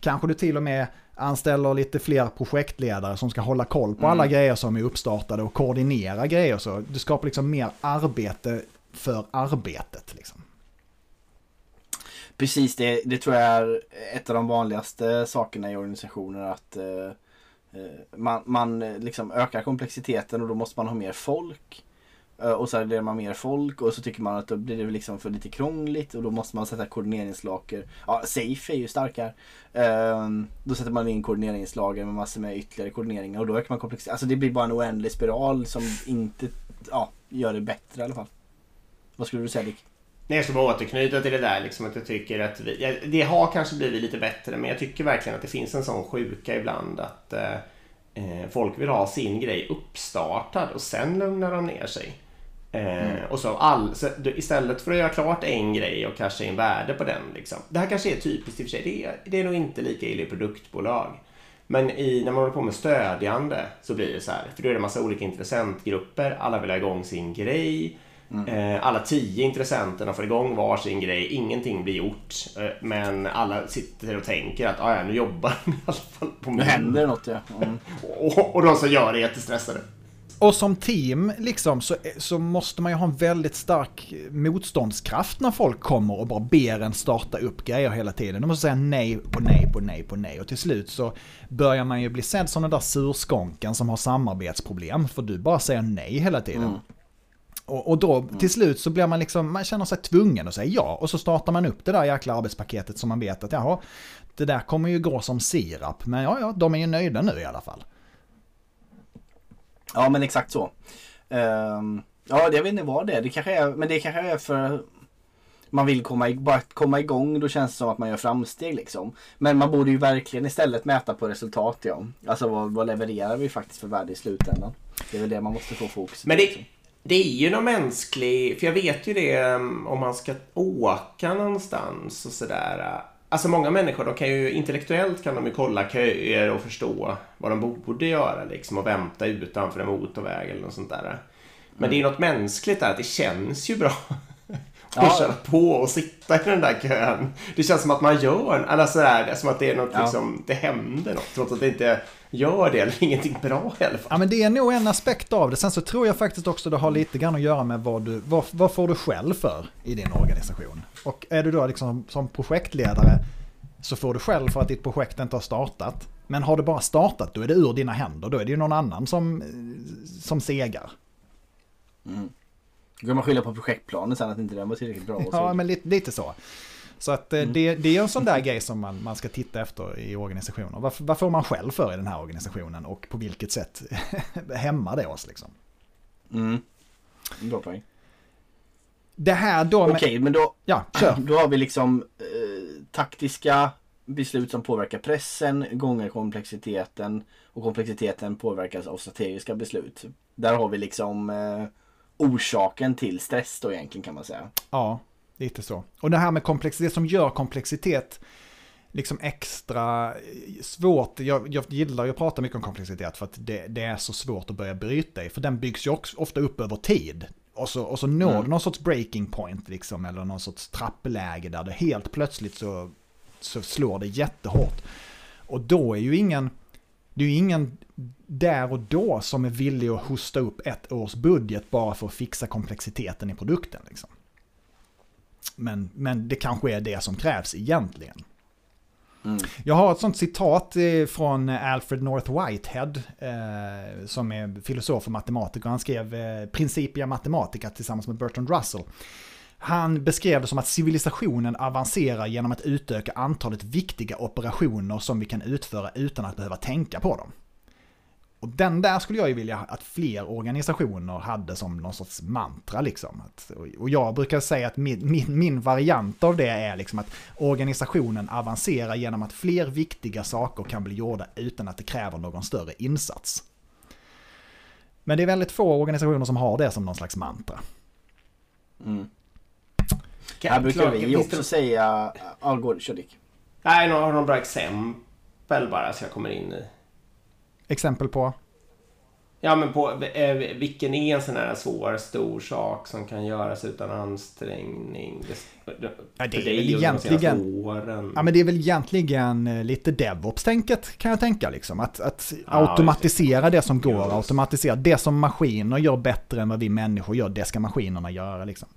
kanske du till och med anställer lite fler projektledare som ska hålla koll på alla mm. grejer som är uppstartade och koordinera grejer. Så du skapar liksom mer arbete för arbetet. Liksom. Precis, det, det tror jag är ett av de vanligaste sakerna i organisationer. att eh, eh man, man liksom ökar komplexiteten och då måste man ha mer folk. Eh, och så adderar man mer folk och så tycker man att då blir det liksom för lite krångligt och då måste man sätta koordineringslager. Ja, Safe är ju starkare. Ehm, då sätter man in koordineringslager med massor med ytterligare koordineringar och då ökar man komplexiteten. Alltså det blir bara en oändlig spiral som inte ja, gör det bättre i alla fall. Vad skulle du säga Dick? Nej, jag ska bara återknyta till det där liksom att jag tycker att vi, det har kanske blivit lite bättre men jag tycker verkligen att det finns en sån sjuka ibland att eh, eh folk vill ha sin grej uppstartad och sen lugnar de ner sig. Eh, mm. och så, all, så istället för att göra klart en grej och casha in värde på den. Liksom. Det här kanske är typiskt i och för sig. Det är, det är nog inte lika illa i produktbolag. Men i, när man håller på med stödjande så blir det så här. För då är det en massa olika intressentgrupper. Alla vill ha igång sin grej. Mm. Eh, alla tio intressenterna får igång var sin grej. Ingenting blir gjort. Eh, men alla sitter och tänker att ah, ja, nu jobbar i alla fall på Nu händer något ja. Mm. och, och de som gör det är jättestressade. Och som team liksom så, så måste man ju ha en väldigt stark motståndskraft när folk kommer och bara ber en starta upp grejer hela tiden. De måste säga nej på nej på nej på nej och till slut så börjar man ju bli sedd som den där surskånken som har samarbetsproblem för du bara säger nej hela tiden. Mm. Och, och, då till slut så blir man liksom, man känner sig tvungen att säga ja och så startar man upp det där jäkla arbetspaketet som man vet att jaha, det där kommer ju gå som sirap men ja ja, de är ju nöjda nu i alla fall. Ja men exakt så. Um, ja jag vet inte vad det är. Det kanske är, men det kanske är för man vill komma, bara komma igång. Då känns det som att man gör framsteg liksom. Men man borde ju verkligen istället mäta på resultat ja. Alltså vad, vad levererar vi faktiskt för värde i slutändan. Det är väl det man måste få fokus. Men det, liksom. det är ju någon mänsklig, för jag vet ju det um, om man ska åka någonstans och sådär. Alltså många människor, de kan ju intellektuellt kan de ju kolla köer och förstå vad de borde göra liksom och vänta utanför en motorväg eller något sånt där. Men det är något mänskligt där att det känns ju bra att köra på och sitta i den där kön. Det känns som att man gör, eller sådär, som att det är något ja. liksom, det händer något. Trots att det inte gör det eller ingenting bra i alla fall. Ja men det är nog en aspekt av det. Sen så tror jag faktiskt också det har lite grann att göra med vad du, vad, vad får du själv för i din organisation. Och är du då liksom som projektledare så får du själv för att ditt projekt inte har startat. Men har det bara startat då är det ur dina händer. Då är det ju någon annan som, som segar. Mm. Då kan man skylla på projektplanen sen att inte den var tillräckligt bra. Ja, men lite, lite så. Så att eh, mm. det, det är en sån där grej som man, man ska titta efter i organisationer. Vad, vad får man själv för i den här organisationen och på vilket sätt hämmar det oss liksom? Mm. Bra poäng. Det här då... Okej, okay, men då, ja, kör. då har vi liksom eh, taktiska beslut som påverkar pressen gånger komplexiteten och komplexiteten påverkas av strategiska beslut. Där har vi liksom eh, orsaken till stress då egentligen kan man säga. Ja, lite så. Och det här med komplexitet, det som gör komplexitet liksom extra svårt, jag, jag gillar ju att prata mycket om komplexitet för att det, det, är så svårt att börja bryta i, för den byggs ju också ofta upp över tid. Och så, och så når mm. du någon sorts breaking point liksom, eller någon sorts trappläge där det helt plötsligt så, så slår det jättehårt. Och då är ju ingen, det är ju ingen där och då som är villig att hosta upp ett års budget bara för att fixa komplexiteten i produkten. Liksom. Men, men det kanske är det som krävs egentligen. Mm. Jag har ett sånt citat eh, från Alfred North Whitehead, eh, som är filosof och matematiker. Han skrev eh, Principia Mathematica tillsammans med Bertrand Russell. Han beskrev det som att civilisationen avancerar genom att utöka antalet viktiga operationer som vi kan utföra utan att behöva tänka på dem. Och den där skulle jag ju vilja att fler organisationer hade som någon sorts mantra liksom. och jag brukar säga att min, min, min, variant av det är liksom att organisationen avancerar genom att fler viktiga saker kan bli gjorda utan att det kräver någon större insats. Men det är väldigt få organisationer som har det som någon slags mantra. Mm. Här brukar Klart, vi också det- säga... Ja, gå, kör Dick. Nej, har du några bra exempel bara så jag kommer in i? Exempel på? Ja, men på eh, vilken är en sån här svår, stor sak som kan göras utan ansträngning? Det, det, Ja, det är väl egentligen- Åren. Ja men det är väl egentligen eh, lite DevOps-tänket kan jag tänka liksom. Att, att Ja, automatisera det som går, automatisera det som maskiner gör bättre än vad vi människor gör, det ska maskinerna göra liksom.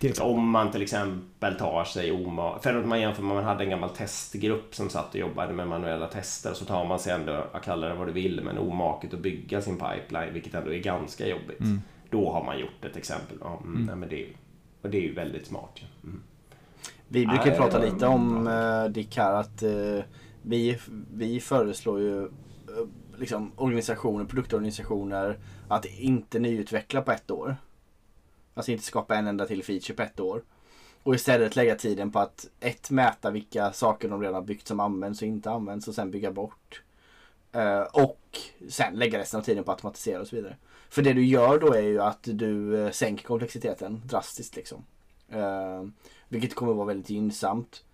Till exempel. Om man till exempel tar sig oma... För att man jämför med man hade en gammal testgrupp som satt och jobbade med manuella tester så tar man sig ändå, jag kallar det vad du vill, men omaket att bygga sin pipeline, vilket ändå är ganska jobbigt. Mm. Då har man gjort ett exempel. Ja, mm, nej, men det, är- och det är ju väldigt smart. ju. Mm. Vi brukar Nej, prata lite om uh, Dick här att eh, vi, vi föreslår ju eh, liksom organisationer, produktorganisationer att inte nyutveckla på ett år. Alltså inte skapa en enda till feature på ett år. Och istället lägga tiden på att ett, mäta vilka saker de redan har byggt som används och inte används och sen bygga bort. Uh, och sen lägga resten av tiden på att automatisera och så vidare. För det du gör då är ju att du eh, sänker komplexiteten drastiskt liksom. Uh, vilket kommer vara väldigt gynnsamt.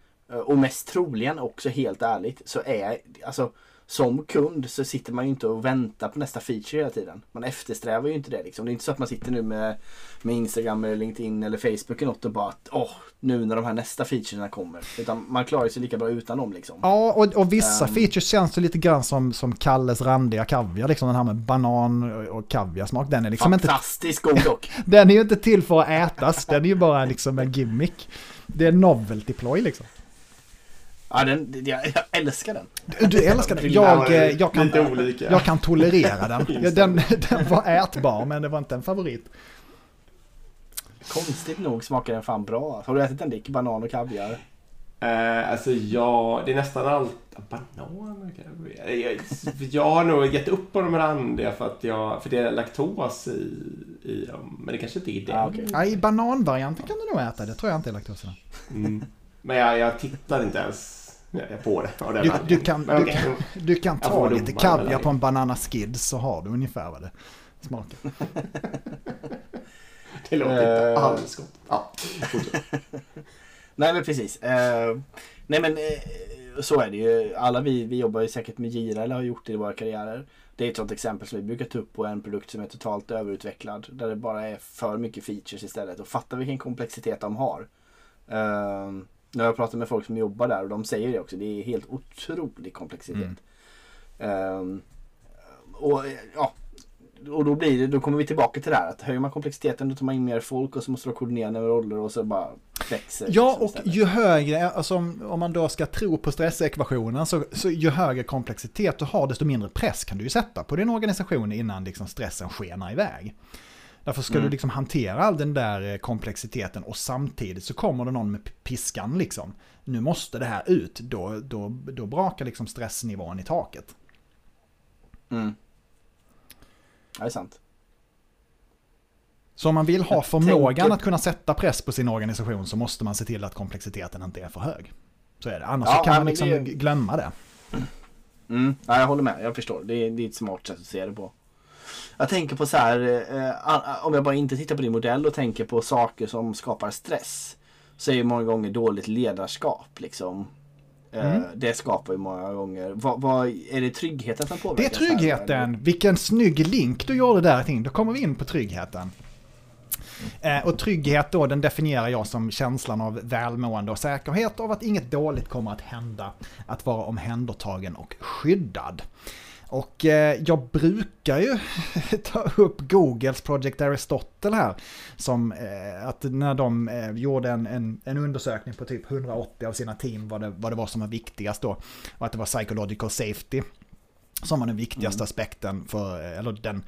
Och mest troligen också helt ärligt så är alltså som kund så sitter man ju inte och väntar på nästa feature hela tiden. Man eftersträvar ju inte det liksom. Det är inte så att man sitter nu med, med Instagram eller LinkedIn eller Facebook eller något och bara att åh, nu när de här nästa featurerna kommer. Utan man klarar sig lika bra utan dem liksom. Ja, och, och vissa Ehm. features känns ju lite grann som, som Kalles randiga kaviar, liksom den här med banan och kaviarsmak. Den är liksom inte, Fantastiskt god dock. den är ju inte till för att ätas, den är ju bara liksom en gimmick. Det är novelty ploy liksom. Ja, den, jag, jag älskar den. Du, du älskar den. Jag, det eh, jag, kan, jag kan tolerera den. Den. Den var ätbar, men det var inte en favorit. Konstigt nog smakar den fan bra. Har du ätit den Dick? Banan och kaviar? Eh, alltså ja, det är nästan allt... Banan kanske? Jag, jag har nog gett upp på de randiga för att jag... För det är laktos i, i dem. Men det kanske inte är den. Ah, okej. Ja, I bananvarianten kan du nog äta, det tror jag inte är laktos i. Mm. Men jag, jag tittar inte ens på det. den Du, du, kan, du, kan, du kan Jag ta lite kaviar på en banana skid så har du ungefär vad det smakar. Det låter inte Eh. alls gott. Ja. Nej men precis. Eh, nej men eh, så är det ju. Alla vi, vi jobbar ju säkert med Gira eller har gjort det i våra karriärer. Det är ett sånt exempel som vi brukar ta upp på en produkt som är totalt överutvecklad. Där det bara är för mycket features istället. Och fatta vilken komplexitet de har. Jag pratar med folk som jobbar där och de säger det också. Det är helt otrolig komplexitet. Mm. Eh, och ja, och då blir det, då kommer vi tillbaka till det här att höjer man komplexiteten då tar man in mer folk och så måste du koordinera roller och så bara växer Ja, liksom och istället. ju högre, alltså om om man då ska tro på stressekvationen, så, så ju högre komplexitet du har, desto mindre press kan du ju sätta på din organisation innan liksom stressen skenar iväg. Därför ska Mm. du liksom hantera all den där eh, komplexiteten och samtidigt så kommer det någon med piskan liksom. Nu måste det här ut, då, då, då brakar liksom stressnivån i taket. Mm. Det är sant. Så om man vill ha Jag förmågan tänker- att kunna sätta press på sin organisation så måste man se till att komplexiteten inte är för hög. Så är det, annars Ja, kan man liksom det- glömma det. Mm. Ja, jag håller med, jag förstår. Det är, det är ett smart sätt att se det på. Jag tänker på så här, eh, a- om jag bara inte tittar på din modell och tänker på saker som skapar stress. Så är ju många gånger dåligt ledarskap liksom. Eh, Mm. Det skapar ju många gånger. Vad, vad, är det tryggheten som Det påverkas? är tryggheten. Vilken snygg link du gjorde där. Då kommer vi in på tryggheten. Eh, och trygghet då, den definierar jag som känslan av välmående och säkerhet av att inget dåligt kommer att hända. Att vara omhändertagen och skyddad. Och eh, jag brukar ju ta upp Googles Project Aristotle här. Som eh, att när de eh, gjorde en, en, en undersökning på typ 180 av sina team vad det, vad det var som var viktigast då. Och att det var psychological safety som var den viktigaste aspekten för, eller den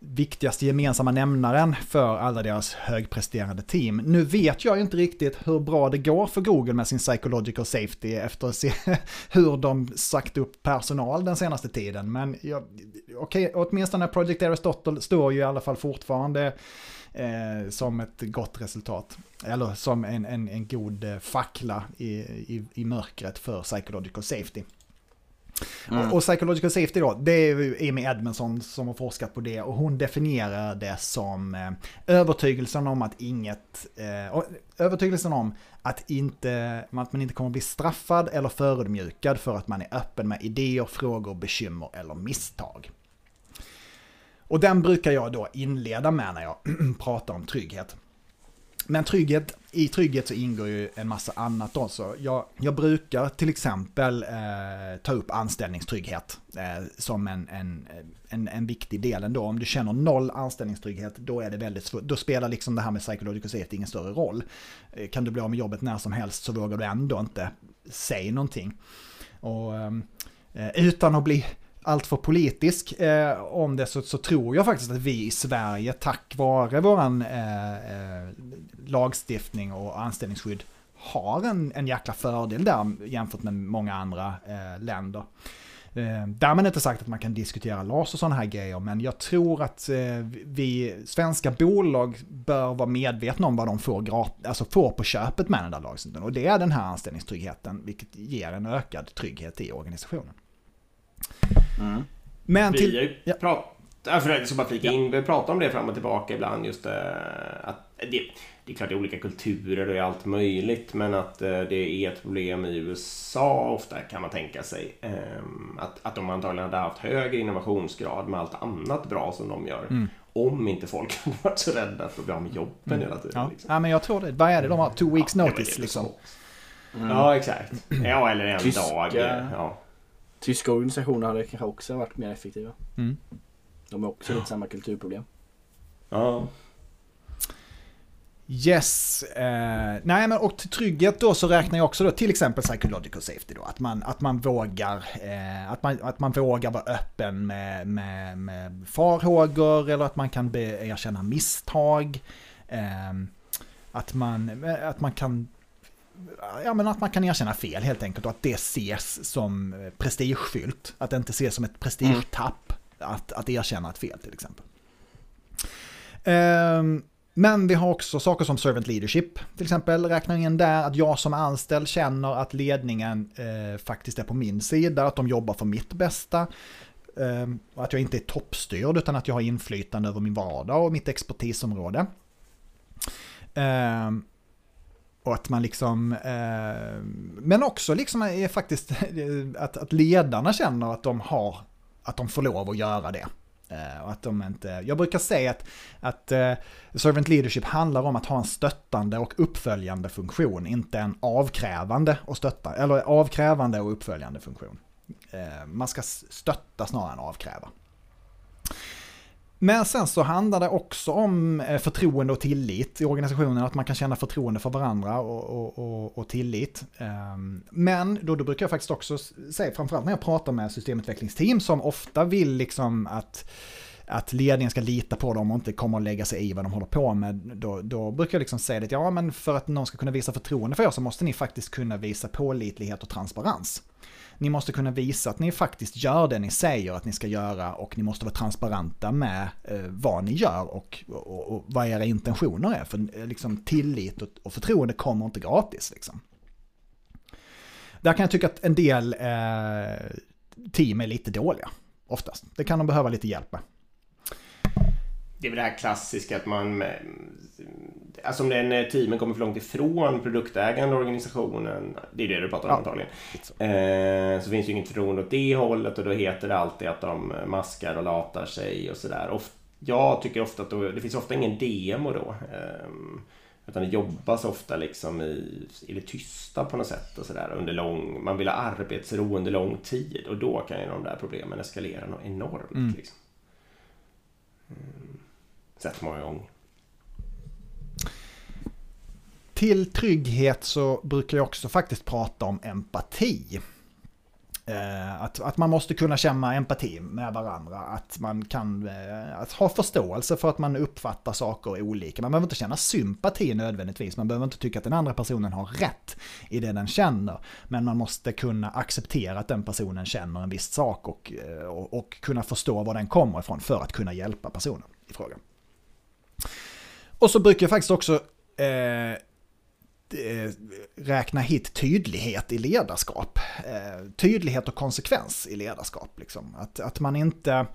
viktigaste gemensamma nämnaren för alla deras högpresterande team. Nu vet jag inte riktigt hur bra det går för Google med sin psychological safety efter att se hur de sagt upp personal den senaste tiden. Men jag, okej, åtminstone Project Aristotle står ju i alla fall fortfarande eh, som ett gott resultat. Eller som en, en, en god eh, fackla i, i, i mörkret för psychological safety. Mm. Och, psychological safety då, det är ju Amy Edmondson som har forskat på det och hon definierar det som eh, övertygelsen om att inget, eh, övertygelsen om att, inte, att man inte kommer bli straffad eller förödmjukad för att man är öppen med idéer, frågor, bekymmer eller misstag. Och den brukar jag då inleda med när jag pratar om trygghet. Men trygghet, i trygghet så ingår ju en massa annat också. Jag, jag brukar till exempel eh, ta upp anställningstrygghet eh, som en, en, en, en, viktig del ändå. Om du känner noll anställningstrygghet, då är det väldigt svårt. Då spelar liksom det här med psychological safety ingen större roll. Eh, kan du bli av med jobbet när som helst så vågar du ändå inte säga någonting. Och, ehm, eh, utan att bli allt för politisk eh, om det så, så, tror jag faktiskt att vi i Sverige tack vare våran eh, eh, lagstiftning och anställningsskydd har en, en jäkla fördel där jämfört med många andra eh, länder. Eh, därmed inte sagt att man kan diskutera LAS och sådana här grejer, men jag tror att eh, vi svenska bolag bör vara medvetna om vad de får, grat alltså får på köpet med den där lagstiftningen. Och det är den här anställningstryggheten, vilket ger en ökad trygghet i organisationen. Mm. Men till... Vi ja. prat, för att bara flika in, vi pratar om det fram och tillbaka ibland just äh, att det, det är klart det är olika kulturer och allt möjligt men att äh, det är ett problem i USA ofta kan man tänka sig. Äh, att, att de antagligen hade haft högre innovationsgrad med allt annat bra som de gör. Mm. Om inte folk hade varit så rädda för att bli av med jobben mm. hela tiden. Ja. Liksom. ja. men jag tror det. Vad är det de har? Two weeks notice ja, liksom? Mm. Ja exakt. Ja eller en Tyska... dag. Ja. Tyska organisationer hade kanske också varit mer effektiva. Mm. De har också lite samma kulturproblem. Ja. Yes. Eh, nej men och till trygghet då så räknar jag också då till exempel psychological safety då. Att man, att man vågar eh, att man, att man vågar vara öppen med, med, med farhågor eller att man kan be, erkänna misstag. Eh, att, man, att man kan ja, men att man kan erkänna fel helt enkelt och att det ses som eh, prestigefyllt. Att det inte ses som ett prestigetapp mm. att, att erkänna ett fel till exempel. Um, men vi har också saker som servant leadership, till exempel räknar in där att jag som anställd känner att ledningen eh, faktiskt är på min sida, att de jobbar för mitt bästa. Eh, att jag inte är toppstyrd utan att jag har inflytande över min vardag och mitt expertisområde. Eh, och att man liksom, eh, men också liksom är faktiskt att, att ledarna känner att de har, att de får lov att göra det. Eh, och att de inte, jag brukar säga att, att eh, servant leadership handlar om att ha en stöttande och uppföljande funktion, inte en avkrävande och stötta, eller avkrävande och uppföljande funktion. Eh, man ska stötta snarare än avkräva. Men sen så handlar det också om eh, förtroende och tillit i organisationen, att man kan känna förtroende för varandra och, och, och, tillit. Ehm, men då, då brukar jag faktiskt också säga, framförallt när jag pratar med systemutvecklingsteam som ofta vill liksom att att ledningen ska lita på dem och inte komma och lägga sig i vad de håller på med, då, då brukar jag liksom säga det, ja men för att någon ska kunna visa förtroende för er så måste ni faktiskt kunna visa pålitlighet och transparens. Ni måste kunna visa att ni faktiskt gör det ni säger att ni ska göra och ni måste vara transparenta med eh, vad ni gör och, och, och, vad era intentioner är. För eh, liksom, tillit och, och förtroende kommer inte gratis. Liksom. Där kan jag tycka att en del eh, team är lite dåliga, oftast. Det kan de behöva lite hjälp med det är väl det här klassiska att man... Alltså om den teamen kommer för långt ifrån produktägande organisationen, det är det du pratar om ja. antagligen, eh, så finns det ju inget förtroende åt det hållet och då heter det alltid att de maskar och latar sig och sådär. Jag tycker ofta att då, det finns ofta ingen demo då. Eh, utan det jobbas ofta liksom i, i det tysta på något sätt och sådär under lång, man vill ha arbetsro under lång tid och då kan ju de där problemen eskalera något enormt. Mm. Liksom. Mm sett många gånger. Till trygghet så brukar jag också faktiskt prata om empati. Eh, att, att man måste kunna känna empati med varandra, att man kan eh, att ha förståelse för att man uppfattar saker olika. Man behöver inte känna sympati nödvändigtvis, man behöver inte tycka att den andra personen har rätt i det den känner. Men man måste kunna acceptera att den personen känner en viss sak och, eh, och, och kunna förstå var den kommer ifrån för att kunna hjälpa personen i fråga. Och så brukar jag faktiskt också eh, eh, räkna hit tydlighet i ledarskap. Eh, tydlighet och konsekvens i ledarskap. Liksom. Att, att man inte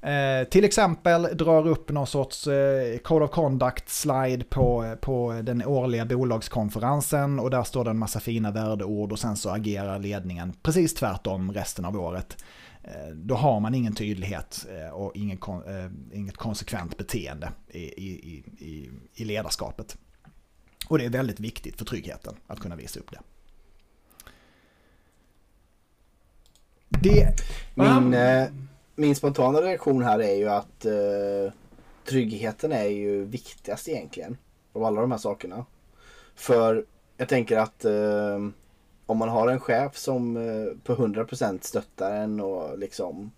eh, till exempel drar upp någon sorts eh, Code of Conduct-slide på, på den årliga bolagskonferensen och där står det en massa fina värdeord och sen så agerar ledningen precis tvärtom resten av året. Eh, då har man ingen tydlighet eh, och ingen, eh, inget konsekvent beteende i, i, i, i ledarskapet. Och det är väldigt viktigt för tryggheten att kunna visa upp det. det... Min, min spontana reaktion här är ju att tryggheten är ju viktigast egentligen. Av alla de här sakerna. För jag tänker att uh, om man har en chef som eh, på 100% stöttar en och liksom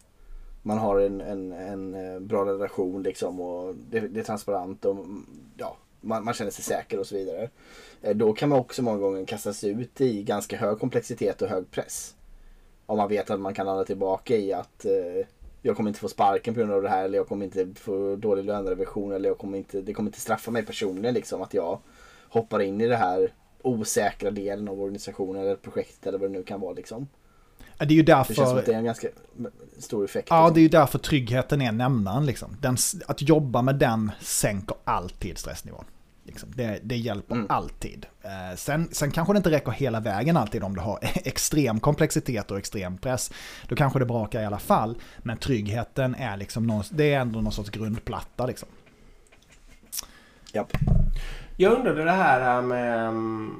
man har en, en, en eh, bra relation liksom och det, det är transparent och mm, ja, man, man, känner sig säker och så vidare. Eh, då kan man också många gånger kastas ut i ganska hög komplexitet och hög press. Om man vet att man kan landa tillbaka i att jag kommer inte få sparken på grund av det här eller jag kommer inte få dålig lönerevision eller jag kommer inte, det kommer inte straffa mig personligen liksom att jag hoppar in i det här osäkra delen av organisationen eller projektet eller vad det nu kan vara liksom. Det är ju därför... Det känns som att det är en ganska stor effekt. Ja, liksom. det är ju därför tryggheten är nämnaren liksom. Den, att jobba med den sänker alltid stressnivån. Liksom. Det, det hjälper mm. alltid. Eh, sen, sen kanske det inte räcker hela vägen alltid om du har extrem komplexitet och extrem press. Då kanske det brakar i alla fall. Men tryggheten är liksom någon, det är ändå någon sorts grundplatta liksom. Japp. Jag undrade det här med... Mm,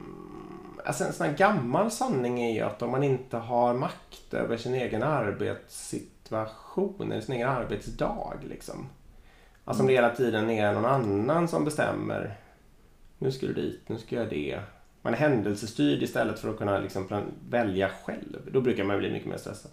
alltså en sån här gammal sanning är ju att om man inte har makt över sin egen arbetssituation eller sin egen arbetsdag liksom. Alltså om det hela tiden är någon annan som bestämmer nu ska du dit, nu ska jag det. Man är händelsestyrd istället för att kunna liksom välja själv. Då brukar man bli mycket mer stressad.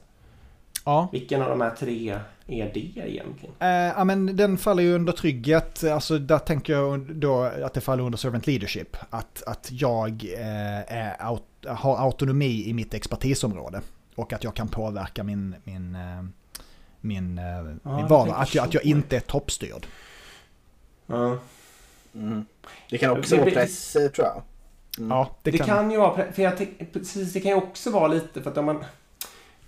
Ja. Vilken av de här tre är det egentligen? Eh, ja, men den faller ju under trygghet. Alltså, där tänker jag då att det faller under servant leadership. Att, att jag eh, är, har autonomi i mitt expertisområde. Och att jag kan påverka min, min, eh, min, eh, ja, min vardag. Att jag, att jag inte är toppstyrd. Ja. Mm. Det kan också vara press tror jag. Mm. Ja, det, det kan... kan ju vara för jag precis, det kan ju också vara lite för att om man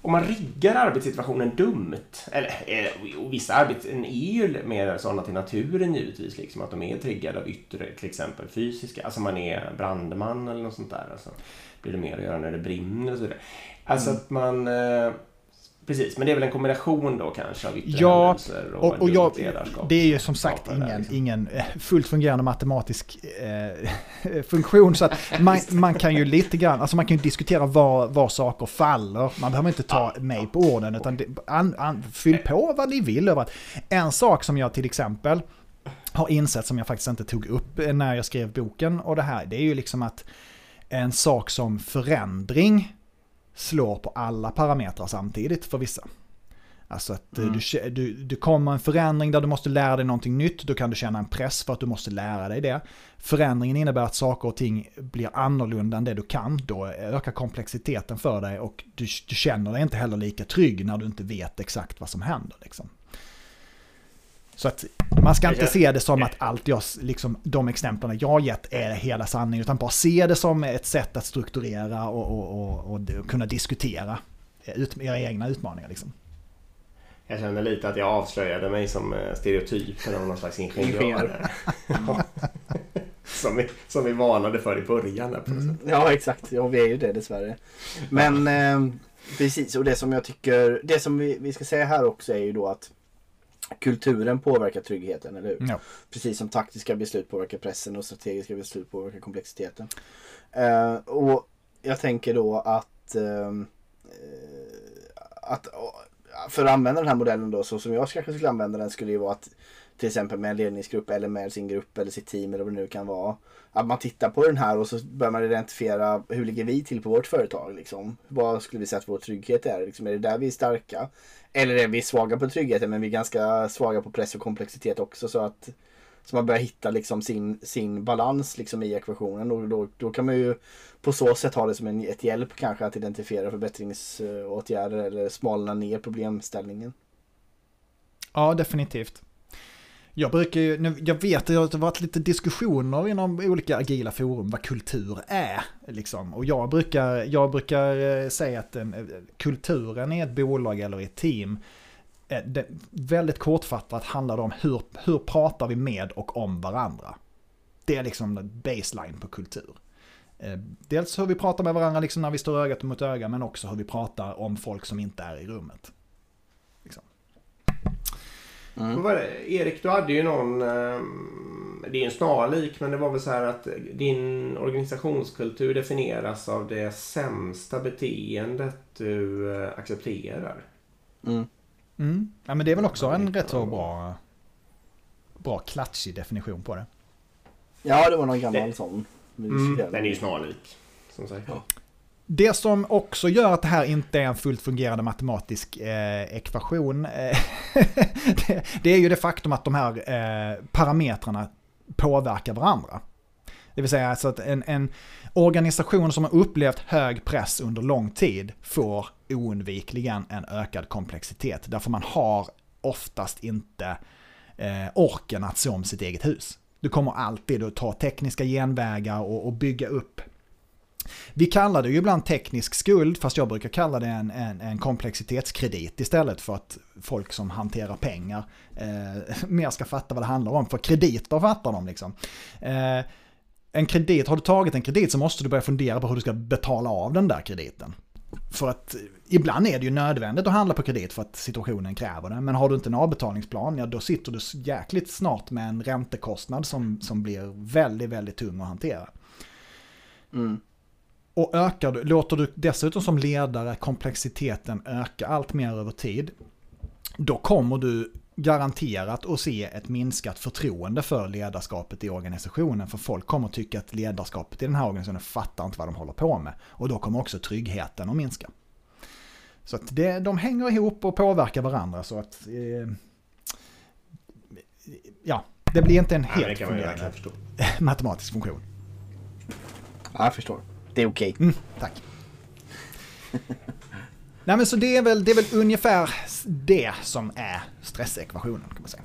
om man riggar arbetssituationen dumt, eller eh, och vissa arbeten är ju mer sådana till naturen givetvis, liksom att de är triggade av yttre, till exempel fysiska, alltså man är brandman eller något sånt där, alltså blir det mer att göra när det brinner och så vidare. Alltså mm. att man eh, Precis, men det är väl en kombination då kanske av yttre ja, och, och, och jag, Det är ju som sagt ingen, liksom. ingen eh, fullt fungerande matematisk eh, funktion. Så att man, man, kan ju lite grann, alltså man kan ju diskutera var, var saker faller. Man behöver inte ta ja, mig på orden, utan det, an, an, fyll på vad ni vill. Över att, en sak som jag till exempel har insett som jag faktiskt inte tog upp när jag skrev boken och det här, det är ju liksom att en sak som förändring slår på alla parametrar samtidigt för vissa. Alltså att mm. du, du, du kommer en förändring där du måste lära dig någonting nytt, då kan du känna en press för att du måste lära dig det. Förändringen innebär att saker och ting blir annorlunda än det du kan, då ökar komplexiteten för dig och du, du känner dig inte heller lika trygg när du inte vet exakt vad som händer. Liksom. Så att man ska inte se det som att allt jag, liksom, de exemplen jag har gett är hela sanningen, utan bara se det som ett sätt att strukturera och, och, och, och kunna diskutera ut, era egna utmaningar. Liksom. Jag känner lite att jag avslöjade mig som eh, stereotypen av någon slags ingenjör. som, vi, som vi varnade för i början. Mm. Ja, exakt. Ja, vi är ju det dessvärre. Men eh, precis, och det som jag tycker, det som vi, vi ska säga här också är ju då att kulturen påverkar tryggheten, eller hur? Ja. Precis som taktiska beslut påverkar pressen och strategiska beslut påverkar komplexiteten. Uh, och jag tänker då att, uh, att för att använda den här modellen då så som jag kanske skulle använda den skulle ju vara att till exempel med en ledningsgrupp eller med sin grupp eller sitt team eller vad det nu kan vara. Att man tittar på den här och så börjar man identifiera hur ligger vi till på vårt företag liksom. Vad skulle vi säga att vår trygghet är? Liksom, är det där vi är starka? Eller är vi svaga på tryggheten men vi är ganska svaga på press och komplexitet också så att så man börjar hitta liksom sin, sin balans liksom i ekvationen och då, då kan man ju på så sätt ha det som en, ett hjälp kanske att identifiera förbättringsåtgärder eller smalna ner problemställningen. Ja, definitivt. Jag brukar ju, jag vet att det har varit lite diskussioner inom olika agila forum vad kultur är. Liksom. Och jag brukar, jag brukar eh, säga att den, eh, kulturen i ett bolag eller i ett team, det, väldigt kortfattat handlar det om hur, hur pratar vi med och om varandra. Det är liksom baseline på kultur. Eh, dels hur vi pratar med varandra liksom när vi står ögat mot öga, men också hur vi pratar om folk som inte är i rummet. Liksom. Mm. Erik, du hade ju någon, ehm, det är en snarlik, men det var väl så här att din organisationskultur definieras av det sämsta beteendet du eh, accepterar. Mm. Mm. Ja, men det är väl också en rätt så bra, bra klatschig definition på det. Ja, det var någon gammal det, sån. Mm, den är ju snarlik. Som sagt. Ja. Det som också gör att det här inte är en fullt fungerande matematisk eh, ekvation, eh, det, det, är ju det faktum att de här eh, parametrarna påverkar varandra. Det vill säga alltså att en, en, organisation som har upplevt hög press under lång tid får oundvikligen en ökad komplexitet. Därför man har oftast inte eh, orken att se om sitt eget hus. Du kommer alltid att ta tekniska genvägar och, och bygga upp vi kallar det ju ibland teknisk skuld, fast jag brukar kalla det en, en, en komplexitetskredit istället för att folk som hanterar pengar eh, mer ska fatta vad det handlar om. För krediter fattar de liksom. Eh, en kredit, har du tagit en kredit så måste du börja fundera på hur du ska betala av den där krediten. För att ibland är det ju nödvändigt att handla på kredit för att situationen kräver det. Men har du inte en avbetalningsplan, ja då sitter du jäkligt snart med en räntekostnad som, som blir väldigt, väldigt tung att hantera. Mm. Och ökar du, låter du dessutom som ledare komplexiteten öka allt mer över tid, då kommer du garanterat att se ett minskat förtroende för ledarskapet i organisationen. För folk kommer tycka att ledarskapet i den här organisationen fattar inte vad de håller på med. Och då kommer också tryggheten att minska. Så att det, de hänger ihop och påverkar varandra så att... Eh, ja, det blir inte en helt Nej, fungerande matematisk funktion. Ja, jag förstår. Det är okej. Okay. Mm, tack. Nej men så det är, väl, det är väl ungefär det som är stressekvationen kan man säga.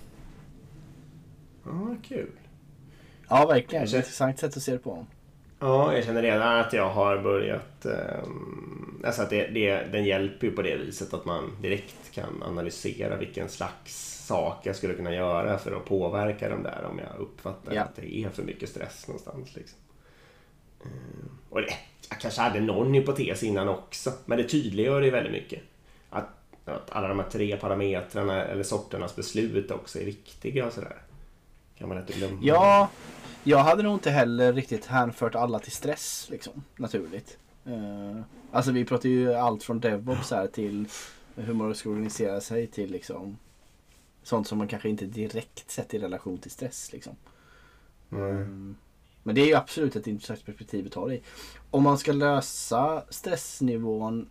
Ja, kul. Ja, verkligen. Det är ett intressant sätt att se det på. Ja, jag känner redan att jag har börjat... Um, alltså att det, det, den hjälper ju på det viset att man direkt kan analysera vilken slags sak jag skulle kunna göra för att påverka dem där om jag uppfattar ja. att det är för mycket stress någonstans. Liksom. Um, och det, jag kanske hade någon hypotes innan också, men det tydliggör det väldigt mycket. Att, att alla de här tre parametrarna eller sorternas beslut också är viktiga och sådär. Kan man inte glömma. Ja, jag hade nog inte heller riktigt hänfört alla till stress liksom, naturligt. Uh, alltså vi pratar ju allt från DevOps här till hur man ska organisera sig till liksom sånt som man kanske inte direkt sätter i relation till stress liksom. Mm. Men det är ju absolut ett intressant perspektiv att ta det i. Om man ska lösa stressnivån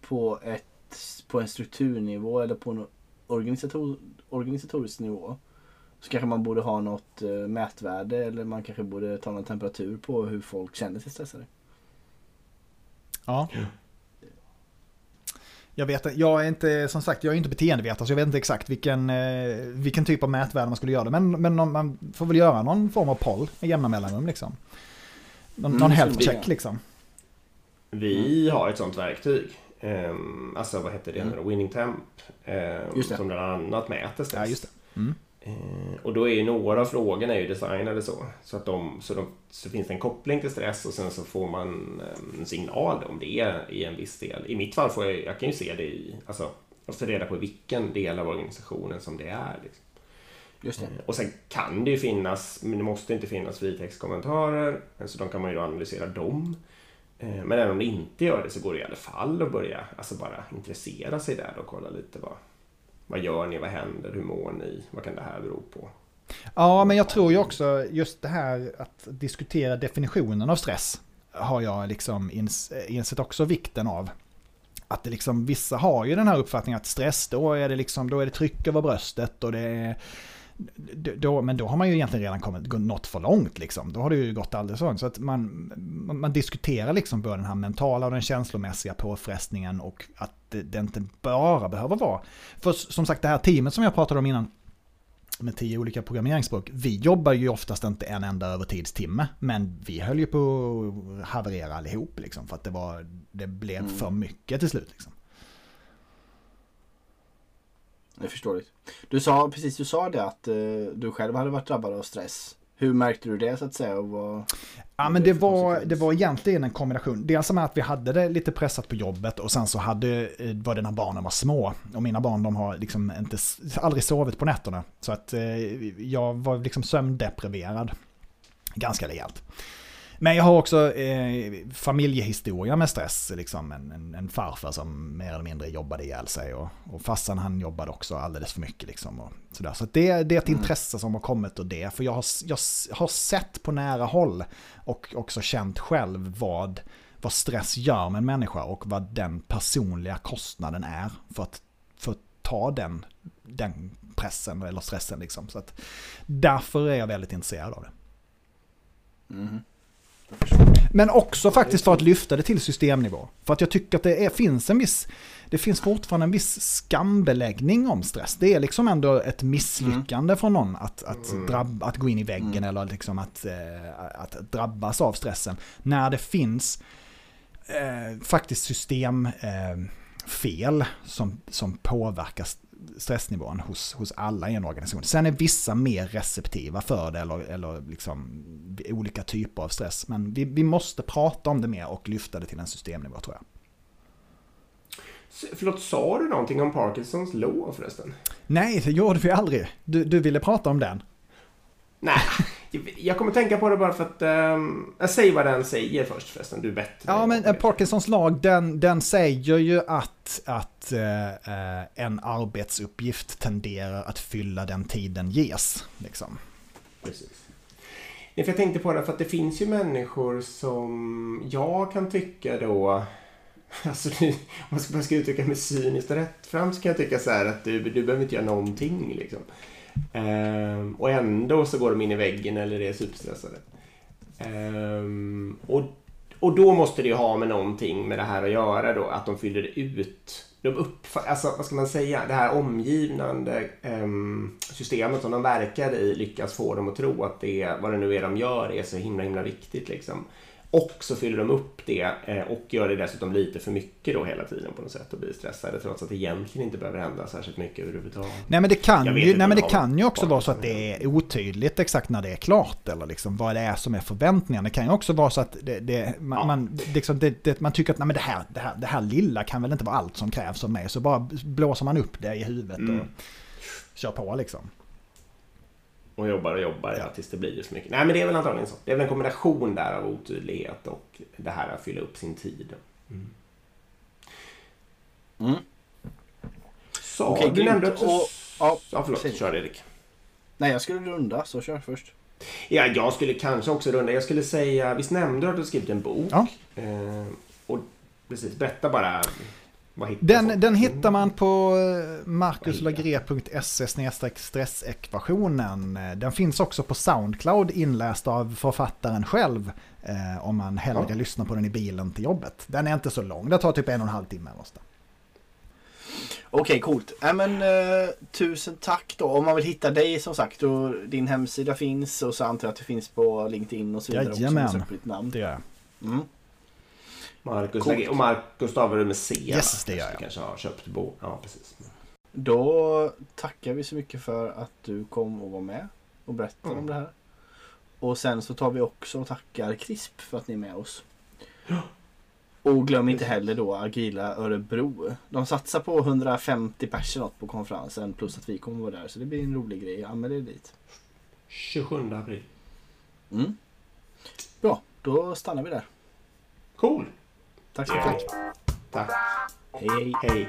på, ett, på en strukturnivå eller på en organisator, organisatorisk nivå. Så kanske man borde ha något uh, mätvärde eller man kanske borde ta någon temperatur på hur folk känner sig stressade. Ja. Jag vet jag är inte, som sagt, jag är inte beteendevetare så jag vet inte exakt vilken, eh, vilken typ av mätvärde man skulle göra. Men, men man får väl göra någon form av poll med jämna mellanrum liksom. Någon, mm, någon health check liksom. Vi har ett sånt verktyg. Um, alltså vad heter det? Mm. Winning Temp. Um, som bland annat mäter stress. Ja, just det. Mm. Eh, och då är ju några av frågorna är ju designade så. Så, att de, så, de, så finns det en koppling till stress och sen så får man eh, en signal om det i en viss del. I mitt fall får jag, jag kan ju se det i, alltså, jag får reda på vilken del av organisationen som det är. Liksom. Just det. Eh, och sen kan det ju finnas, men det måste inte finnas fritextkommentarer, så de kan man ju analysera dem. Men även om det inte gör det så går det i alla fall att börja alltså bara intressera sig där och kolla lite vad, vad gör ni? Vad händer? Hur mår ni? Vad kan det här bero på? Ja, men jag tror ju också just det här att diskutera definitionen av stress har jag liksom insett också vikten av. Att det liksom, vissa har ju den här uppfattningen att stress, då är det liksom, då är det tryck över bröstet och det är då, men då har man ju egentligen redan kommit, nått för långt liksom. Då har det ju gått alldeles för långt. Så att man, man diskuterar liksom både den här mentala och den känslomässiga påfrestningen och att det, inte bara behöver vara. För som sagt det här teamet som jag pratade om innan, med tio olika programmeringsspråk. Vi jobbar ju oftast inte en enda övertidstimme, men vi höll ju på att haverera allihop liksom, för att det, var, det blev Mm. för mycket till slut. Liksom. Det är förståeligt. Du sa precis du sa det att eh, du själv hade varit drabbad av stress. Hur märkte du det så att säga? Och vad, Ja, men det var, det var egentligen en kombination. Dels med att vi hade det lite pressat på jobbet och sen så hade, eh, var det när barnen var små. Och mina barn de har liksom inte, aldrig sovit på nätterna. Så att eh, jag var liksom sömndepriverad. Ganska rejält. Men jag har också eh, familjehistoria med stress. Liksom en, en, en farfar som mer eller mindre jobbade ihjäl sig. Och, och farsan han jobbade också alldeles för mycket. Liksom och sådär. Så det, det är ett Mm. intresse som har kommit ur det. För jag har, jag har sett på nära håll och också känt själv vad, vad stress gör med en människa och vad den personliga kostnaden är för att, för att ta den, den pressen eller stressen. Liksom. Så att därför är jag väldigt intresserad av det. Mhm. Men också faktiskt för att lyfta det till systemnivå. För att jag tycker att det är, finns en viss, det finns fortfarande en viss skambeläggning om stress. Det är liksom ändå ett misslyckande från någon att, att, Mm. drabb, att gå in i väggen Mm. eller liksom att, eh, att drabbas av stressen. När det finns eh, faktiskt systemfel eh, som, som påverkar stressnivån hos, hos alla i en organisation. Sen är vissa mer receptiva för det eller, eller liksom olika typer av stress. Men vi, vi måste prata om det mer och lyfta det till en systemnivå tror jag. Förlåt, sa du någonting om Parkinsons law förresten? Nej, det gjorde vi aldrig. Du, du ville prata om den. Nej, jag kommer tänka på det bara för att... Um, jag säger vad den säger först förresten. Du är bättre. Ja, men eh, Parkinsons lag, den, den säger ju att, att eh, en arbetsuppgift tenderar att fylla den tiden ges. Liksom. Precis. Nej, för jag tänkte på det för att det finns ju människor som jag kan tycka då... Alltså, om jag ska, uttrycka mig cyniskt och rättframt så kan jag tycka så här att du, du behöver inte göra någonting liksom. Ehm, och ändå så går de in i väggen eller är superstressade. Ehm, och, och då måste det ju ha med någonting med det här att göra då, att de fyller ut. De alltså vad ska man säga, det här omgivande ehm, systemet som de verkar i lyckas få dem att tro att det, vad det nu är de gör, är så himla himla viktigt liksom. Och så fyller de upp det eh, och gör det dessutom lite för mycket då hela tiden på något sätt och blir stressade trots att det egentligen inte behöver hända särskilt mycket överhuvudtaget. Nej men det kan, ju, nej, men det kan ju också vara så att det är otydligt exakt när det är klart eller liksom vad det är som är förväntningarna. Det kan ju också vara så att det, det, man, Ja. man, liksom, det, man tycker att nej, men det, här, det, här, det här lilla kan väl inte vara allt som krävs av mig. Så bara blåser man upp det i huvudet Mm. och kör på liksom. Och jobbar och jobbar ja, tills det blir så mycket. Nej men det är väl antagligen så. Det är väl en kombination där av otydlighet och det här att fylla upp sin tid. Mm. Mm. Så, Okej, du nämnde också... Och- ja, ja, förlåt. säg. Kör Erik. Nej, jag skulle runda så kör först. Ja, jag skulle kanske också runda. Jag skulle säga, visst nämnde du att du skrivit en bok? Ja. Eh, och precis, berätta bara. Den, den hittar man på eh, markuslagré.se stressekvationen. Den finns också på Soundcloud inläst av författaren själv. Eh, om man hellre Ja. lyssnar på den i bilen till jobbet. Den är inte så lång, det tar typ en och en halv timme. Måste. Okej, coolt. Äh, men, eh, tusen tack då. Om man vill hitta dig som sagt, då, din hemsida finns och så antar jag att det finns på LinkedIn och så vidare Jajamän. också. Det gör jag. Mm. Marcus Coolt. Och Marcus stavar du med C? Yes, det gör Du jag. kanske har köpt bok. Ja, precis. Då tackar vi så mycket för att du kom och var med och berättade Mm. om det här. Och sen så tar vi också och tackar CRISP för att ni är med oss. Och glöm inte heller då Agila Örebro. De satsar på 150 personer på konferensen plus att vi kommer vara där. Så det blir en rolig grej. Anmäl er dit. 27 april. Mm. Bra, då stannar vi där. Cool. Tá, tá, tá. Ei, ei.